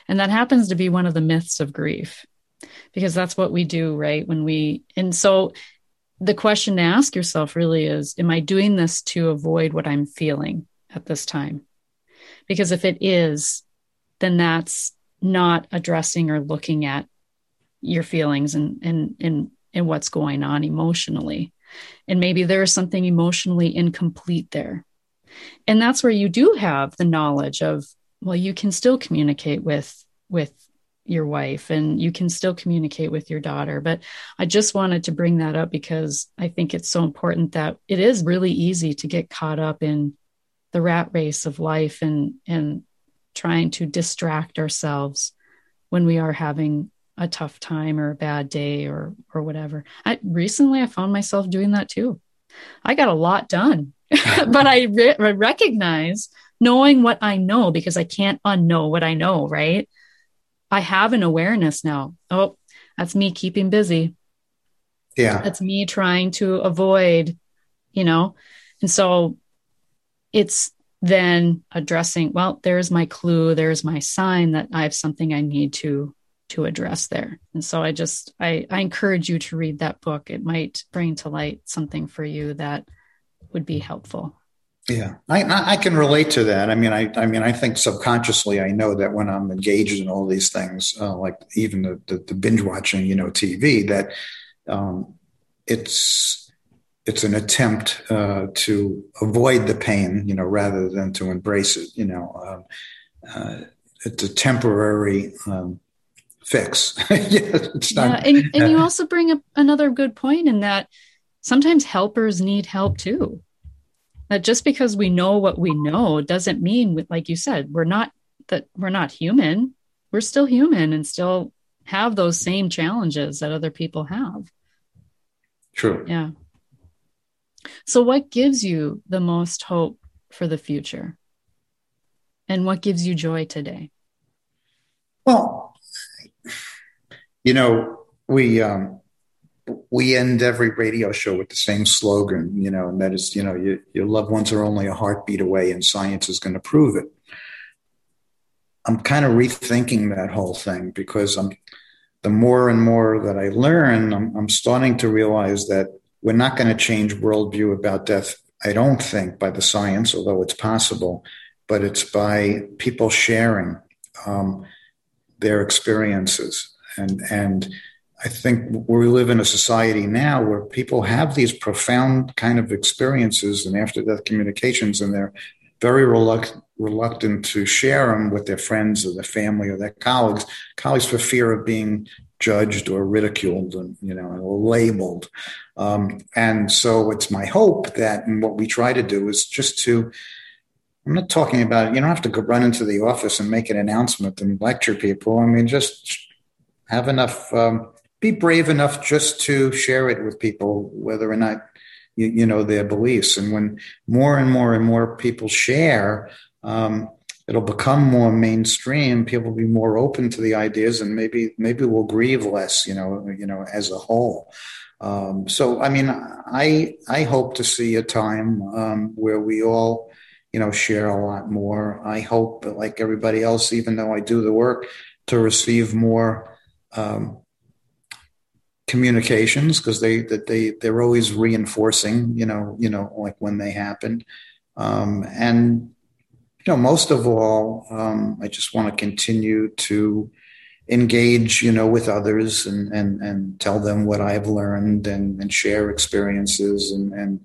And that happens to be one of the myths of grief. Because that's what we do, right? When we and so the question to ask yourself really is am I doing this to avoid what I'm feeling at this time? Because if it is, then that's not addressing or looking at your feelings and and and and what's going on emotionally. And maybe there's something emotionally incomplete there. And that's where you do have the knowledge of, well, you can still communicate with, with your wife and you can still communicate with your daughter. But I just wanted to bring that up because I think it's so important that it is really easy to get caught up in the rat race of life and, and trying to distract ourselves when we are having a tough time or a bad day or or whatever. I recently I found myself doing that too. I got a lot done, but I re- recognize knowing what I know because I can't unknow what I know, right? I have an awareness now. Oh, that's me keeping busy. Yeah. That's me trying to avoid, you know. And so it's then addressing, well, there's my clue, there's my sign that I have something I need to to address there. And so I just I, I encourage you to read that book. It might bring to light something for you that would be helpful. Yeah, I, I can relate to that. I mean, I, I mean, I think subconsciously I know that when I'm engaged in all these things, uh, like even the, the, the, binge watching, you know, TV, that um, it's it's an attempt uh, to avoid the pain, you know, rather than to embrace it. You know, um, uh, it's a temporary um, fix. yeah, yeah and, and you also bring up another good point in that sometimes helpers need help too. That just because we know what we know doesn't mean, like you said, we're not that we're not human. We're still human and still have those same challenges that other people have. True. Yeah. So, what gives you the most hope for the future? And what gives you joy today? Well, you know, we um, we end every radio show with the same slogan, you know, and that is, you know, you, your loved ones are only a heartbeat away, and science is going to prove it. I'm kind of rethinking that whole thing because I'm the more and more that I learn, I'm, I'm starting to realize that we're not going to change worldview about death. I don't think by the science, although it's possible, but it's by people sharing um, their experiences and and I think we live in a society now where people have these profound kind of experiences and after death communications, and they're very reluctant, reluctant to share them with their friends or their family or their colleagues, colleagues for fear of being judged or ridiculed and you know labeled. Um, and so it's my hope that and what we try to do is just to I'm not talking about you don't have to go run into the office and make an announcement and lecture people. I mean, just have enough, um, be brave enough just to share it with people, whether or not you, you know their beliefs. And when more and more and more people share, um, it'll become more mainstream. People will be more open to the ideas, and maybe maybe we'll grieve less. You know, you know, as a whole. Um, so, I mean, I I hope to see a time um, where we all, you know, share a lot more. I hope, like everybody else, even though I do the work, to receive more um, communications because they that they they're always reinforcing. You know, you know, like when they happen, um, and you know, most of all, um, I just want to continue to engage, you know, with others and and and tell them what I've learned and, and share experiences and, and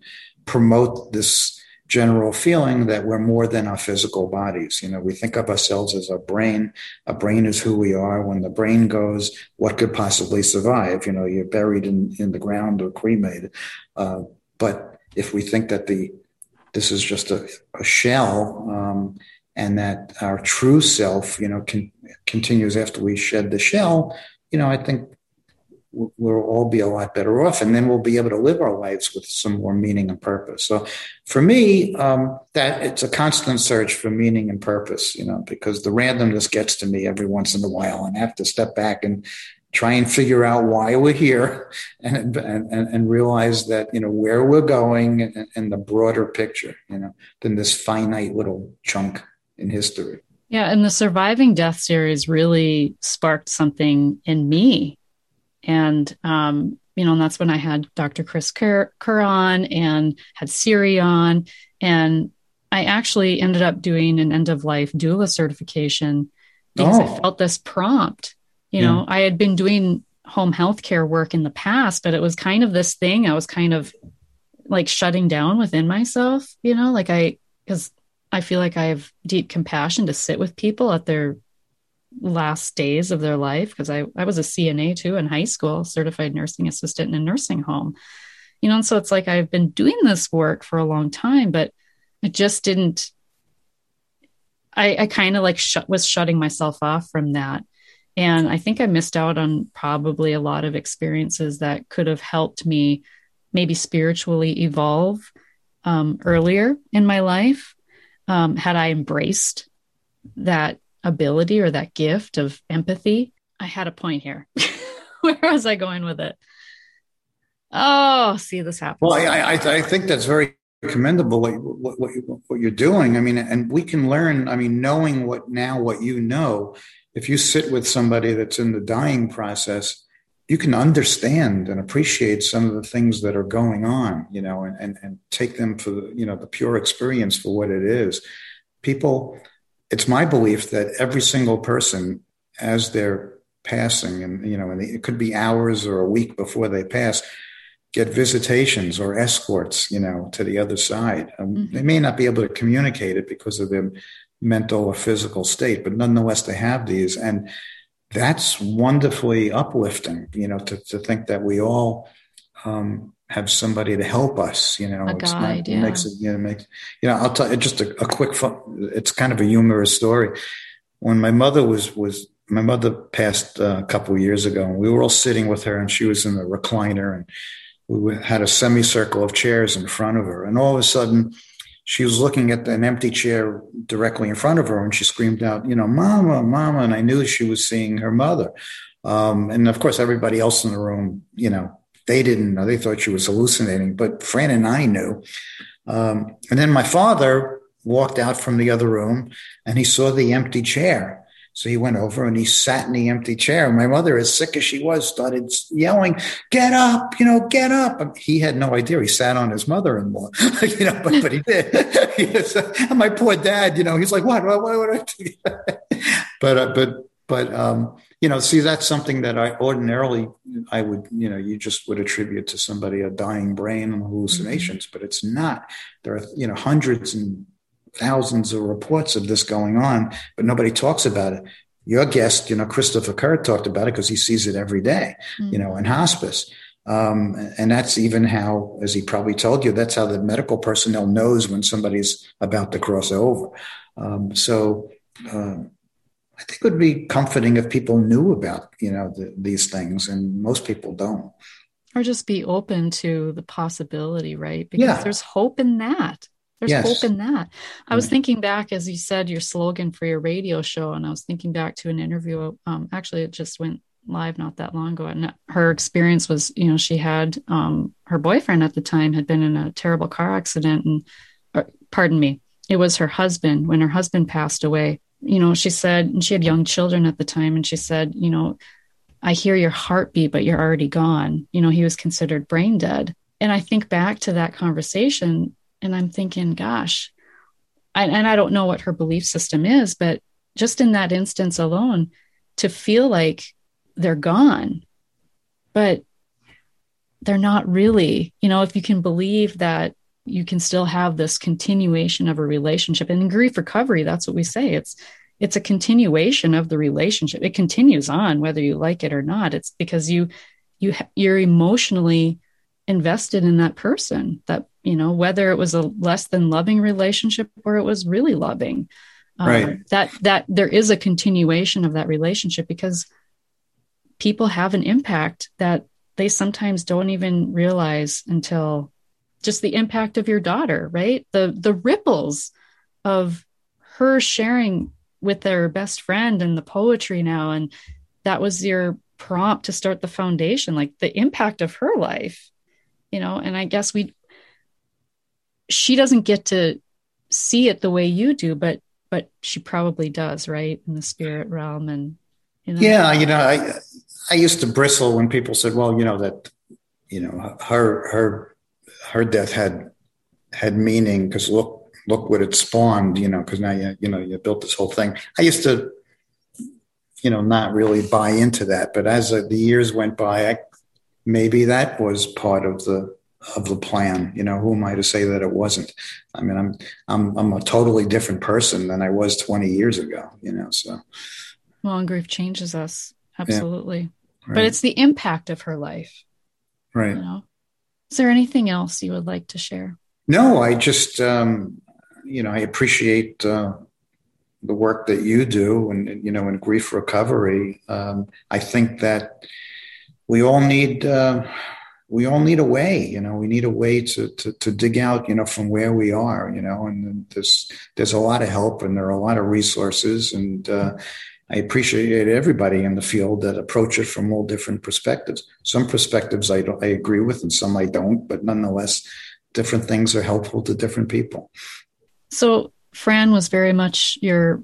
promote this general feeling that we're more than our physical bodies. You know, we think of ourselves as a brain. A brain is who we are. When the brain goes, what could possibly survive? You know, you're buried in, in the ground or cremated. Uh, but if we think that the this is just a, a shell, um, and that our true self, you know, can, continues after we shed the shell, you know, I think we'll all be a lot better off, and then we'll be able to live our lives with some more meaning and purpose. So, for me, um, that it's a constant search for meaning and purpose, you know, because the randomness gets to me every once in a while, and I have to step back and try and figure out why we're here and, and, and realize that, you know, where we're going and, and the broader picture, you know, than this finite little chunk in history. Yeah. And the Surviving Death series really sparked something in me. And, um, you know, and that's when I had Dr. Chris Kerr, Kerr on and had Siri on. And I actually ended up doing an end of life doula certification because oh. I felt this prompt. You yeah. know, I had been doing home health care work in the past, but it was kind of this thing I was kind of like shutting down within myself, you know, like I, because I feel like I have deep compassion to sit with people at their last days of their life because I, I was a CNA too in high school, certified nursing assistant in a nursing home. You know, and so it's like I've been doing this work for a long time, but I just didn't I, I kind of like sh- was shutting myself off from that. And I think I missed out on probably a lot of experiences that could have helped me maybe spiritually evolve um, earlier in my life um, had I embraced that ability or that gift of empathy. I had a point here. Where was I going with it? Oh, see, this happens. Well, I, I, I think that's very commendable what, what, what, you're doing. I mean, and we can learn. I mean, knowing what now what you know, if you sit with somebody that's in the dying process, you can understand and appreciate some of the things that are going on, you know, and, and, and take them for the, you know, the pure experience for what it is. People, it's my belief that every single person, as they're passing, and, you know, and it could be hours or a week before they pass, get visitations or escorts, you know, to the other side. Um, mm-hmm. They may not be able to communicate it because of their mental or physical state, but nonetheless, they have these. And that's wonderfully uplifting, you know, to, to think that we all um, have somebody to help us, you know, a it's guide, not, yeah. it makes it, you know, makes, you know, I'll tell you just a, a quick, it's kind of a humorous story. When my mother was, was, my mother passed uh, a couple years ago and we were all sitting with her and she was in the recliner and we had a semicircle of chairs in front of her. And all of a sudden she was looking at an empty chair directly in front of her and she screamed out, you know, mama, mama. And I knew she was seeing her mother. Um, and of course, everybody else in the room, you know, they didn't know. They thought she was hallucinating, but Phran and I knew. Um, and then my father walked out from the other room and he saw the empty chair. So he went over and he sat in the empty chair. My mother, as sick as she was, started yelling, "Get up! You know, get up!" He had no idea. He sat on his mother-in-law, you know, but, but he did. and my poor dad, you know, he's like, "What? What? What?" what? but uh, but but um, you know, see, that's something that I ordinarily I would, you know, you just would attribute to somebody a dying brain and hallucinations, mm-hmm. but it's not. There are, you know, hundreds and thousands of reports of this going on, but nobody talks about it. Your guest, you know, Christopher Kerr talked about it because he sees it every day, mm-hmm. you know, in hospice. Um, and that's even how, as he probably told you, that's how the medical personnel knows when somebody's about to cross over. Um, so uh, I think it would be comforting if people knew about, you know, the, these things, and most people don't. Or just be open to the possibility, right? Because yeah. there's hope in that There's Yes. hope in that. I was thinking back as you said your slogan for your radio show, and I was thinking back to an interview. Um, actually, it just went live not that long ago, and her experience was, you know, she had um, her boyfriend at the time had been in a terrible car accident, and or, pardon me, it was her husband when her husband passed away. You know, she said, and she had young children at the time, and she said, you know, I hear your heartbeat, but you're already gone. You know, he was considered brain dead. And I think back to that conversation and I'm thinking, gosh, I, and I don't know what her belief system is, but just in that instance alone, to feel like they're gone, but they're not really, you know, if you can believe that you can still have this continuation of a relationship and in grief recovery, that's what we say. It's, it's a continuation of the relationship. It continues on whether you like it or not. It's because you, you, you're emotionally invested in that person that you know whether it was a less than loving relationship or it was really loving um, Right. that that there is a continuation of that relationship because people have an impact that they sometimes don't even realize until just the impact of your daughter right? The the ripples of her sharing with their best friend and the poetry now. And that was your prompt to start the foundation like the impact of her life you know? And i guess we she doesn't get to see it the way you do but but she probably does right? In the spirit realm and you know? Yeah, you know, I I used to bristle when people said, "Well, you know that, you know, her her her death had had meaning because look look what it spawned, you know, because now you you know you built this whole thing." I used to, you know, not really buy into that, but as uh, the years went by, I, maybe that was part of the of the plan. You know, who am I to say that it wasn't? I mean, I'm I'm I'm a totally different person than I was 20 years ago. You know, so well and grief changes us absolutely right, but it's the impact of her life right. you know is there anything else you would like to share No, I just, um, you know, I appreciate uh, the work that you do, and you know, in grief recovery. Um, I think that we all need, uh, we all need a way. You know, we need a way to, to to dig out, you know, from where we are. You know, and there's there's a lot of help, and there are a lot of resources, and uh, I appreciate everybody in the field that approach it from all different perspectives. Some perspectives I don't, I agree with, and some I don't, but nonetheless different things are helpful to different people. So Phran was very much your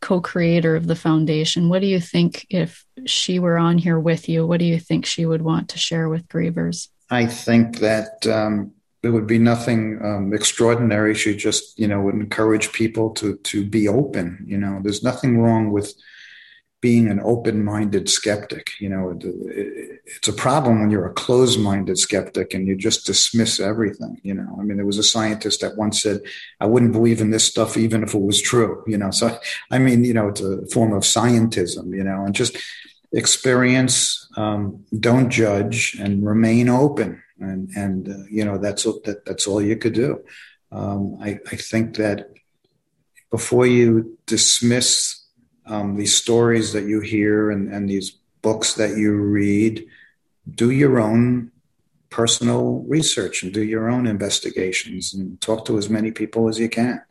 co-creator of the foundation. What do you think if she were on here with you? What do you think she would want to share with grievers? I think that um, it would be nothing um, extraordinary. She just, you know, would encourage people to to be open. You know, there's nothing wrong with being an open-minded skeptic. You know, it, it, it's a problem when you're a closed-minded skeptic and you just dismiss everything. You know, I mean, there was a scientist that once said, "I wouldn't believe in this stuff even if it was true." You know, so I mean, you know, it's a form of scientism. You know, and just experience, um, don't judge, and remain open. And and uh, you know, that's that, that's all you could do. Um, I, I think that before you dismiss um, these stories that you hear and, and these books that you read, do your own personal research and do your own investigations and talk to as many people as you can.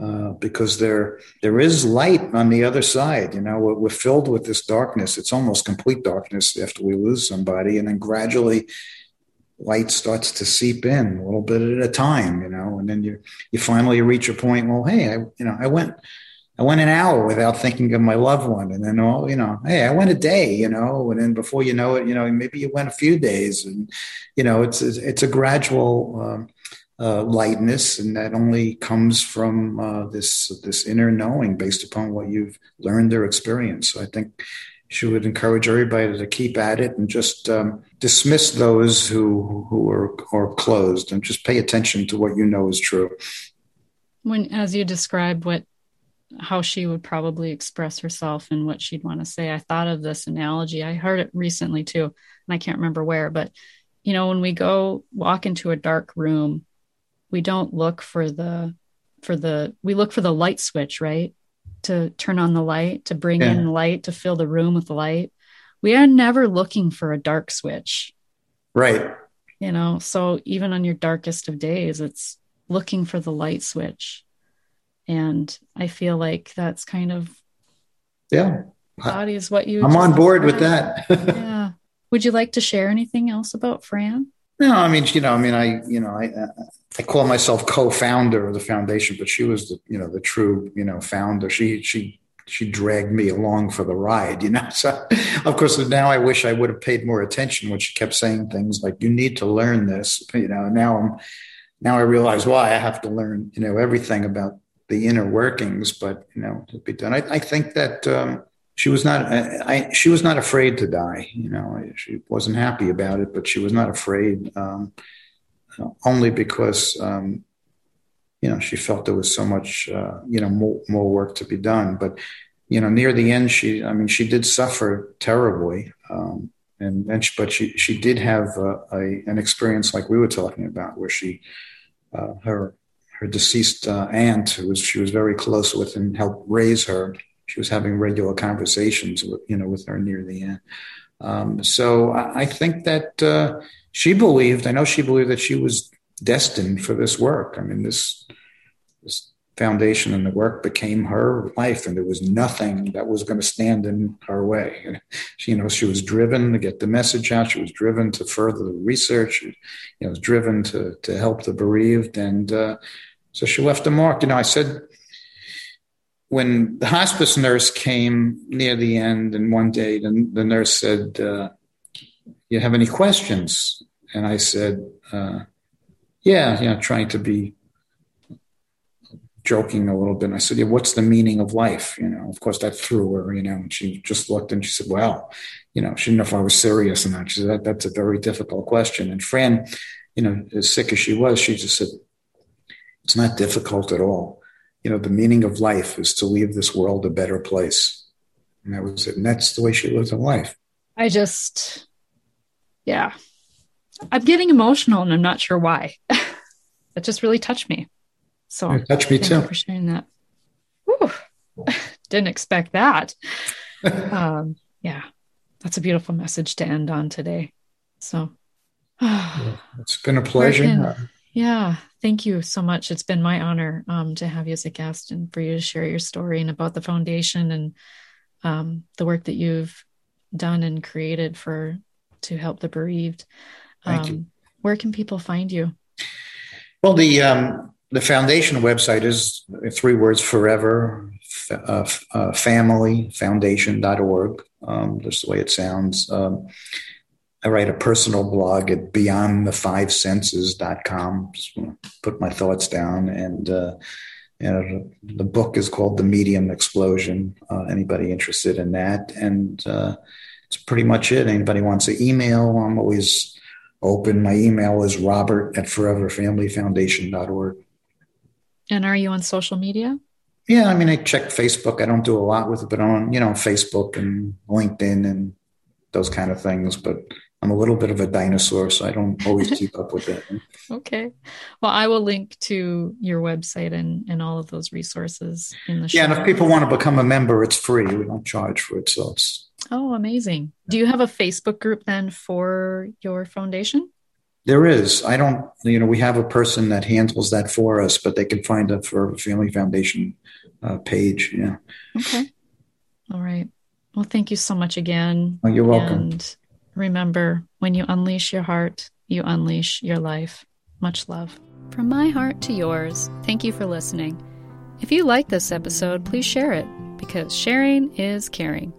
Uh, because there there is light on the other side. You know, we're, we're filled with this darkness. It's almost complete darkness after we lose somebody, and then gradually light starts to seep in a little bit at a time. You know, and then you you finally reach a point. Well, hey, I you know I went I went an hour without thinking of my loved one, and then all you know, hey, I went a day. You know, and then before you know it, you know, maybe you went a few days, and you know, it's it's a gradual. Um, uh, lightness, and that only comes from uh, this this inner knowing based upon what you've learned or experienced. So I think she would encourage everybody to keep at it and just um, dismiss those who who are are closed and just pay attention to what you know is true. When, as you described, what how she would probably express herself and what she'd want to say, I thought of this analogy. I heard it recently too, and I can't remember where, but you know, when we go walk into a dark room we don't look for the for the we look for the light switch right to turn on the light to bring Yeah. in light to fill the room with light we are never looking for a dark switch Right. you know so even on your darkest of days it's looking for the light switch. And I feel like that's kind of yeah. body is what you I'm on board with that. yeah. Would you like to share anything else about Phran? No, I mean, you know, I mean, I, you know, I, I call myself co-founder of the foundation, but she was the, you know, the true, you know, founder. She, she, she dragged me along for the ride, you know. So, of course, now I wish I would have paid more attention when she kept saying things like, "You need to learn this," you know. Now I'm, now I realize why I have to learn, you know, everything about the inner workings, but you know, to be done. I, I think that um, she was not I, she was not afraid to die you know she wasn't happy about it but she was not afraid um, only because um, you know she felt there was so much uh, you know more, more work to be done but you know near the end she i mean she did suffer terribly um, and, and she, but she she did have a, a, an experience like we were talking about where she uh, her her deceased uh, aunt who was she was very close with and helped raise her she was having regular conversations with you know with her near the end. Um, so I, I, think that uh, she believed. I know she believed that she was destined for this work. I mean this this foundation and the work became her life, and there was nothing that was going to stand in her way. She, you know, she was driven to get the message out. She was driven to further the research. She, you know, was driven to to help the bereaved, and uh, so she left a mark. You know, I said when the hospice nurse came near the end, and one day the, the nurse said, uh, "You have any questions?" And I said, uh, "Yeah, you know, trying to be joking a little bit." And I said, "Yeah, what's the meaning of life?" You know, of course, that threw her. You know, and she just looked and she said, "Well, you know, she didn't know if I was serious or not." She said, that, "That's a very difficult question." And Phran, you know, as sick as she was, she just said, "It's not difficult at all." you know, the meaning of life is to leave this world a better place. And that was it. And that's the way she lived her life. I just, yeah, I'm getting emotional and I'm not sure why. that just really touched me. So it touched me too. for sharing that. Whew. Didn't expect that. um, yeah, that's a beautiful message to end on today. So it's been a pleasure. Yeah, thank you so much. It's been my honor um, to have you as a guest and for you to share your story and about the foundation and um, the work that you've done and created for to help the bereaved. Um, where can people find you? Well, the um, the foundation website is three words: forever uh, uh, family foundation.org. Um, just the way it sounds. Um, I write a personal blog at beyondthefivesenses.com. Just put my thoughts down. And, uh, and the book is called The Medium Explosion. Uh, anybody interested in that? And uh, it's pretty much it. Anybody wants to email, I'm always open. My email is robert at foreverfamilyfoundation.org. And are you on social media? Yeah, I mean, I check Facebook. I don't do a lot with it, but I'm on, you know, Facebook and LinkedIn and those kind of things. But I'm a little bit of a dinosaur, so I don't always keep up with it. okay. Well, I will link to your website and, and all of those resources in the show. Yeah, and if people want to become a member, it's free. We don't charge for it. So it's. Oh, amazing. Do you have a Facebook group then for your foundation? There is. I don't, you know, we have a person that handles that for us, but they can find it for Family Foundation uh, page. Yeah. Okay. All right. Well, thank you so much again. Oh, you're welcome. And Remember, when you unleash your heart, you unleash your life. Much love. From my heart to yours, thank you for listening. If you like this episode, please share it because sharing is caring.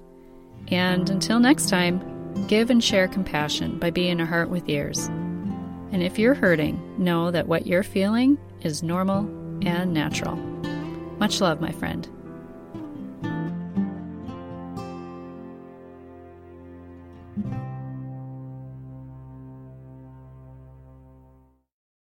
And until next time, give and share compassion by being a heart with ears. And if you're hurting, know that what you're feeling is normal and natural. Much love, my friend.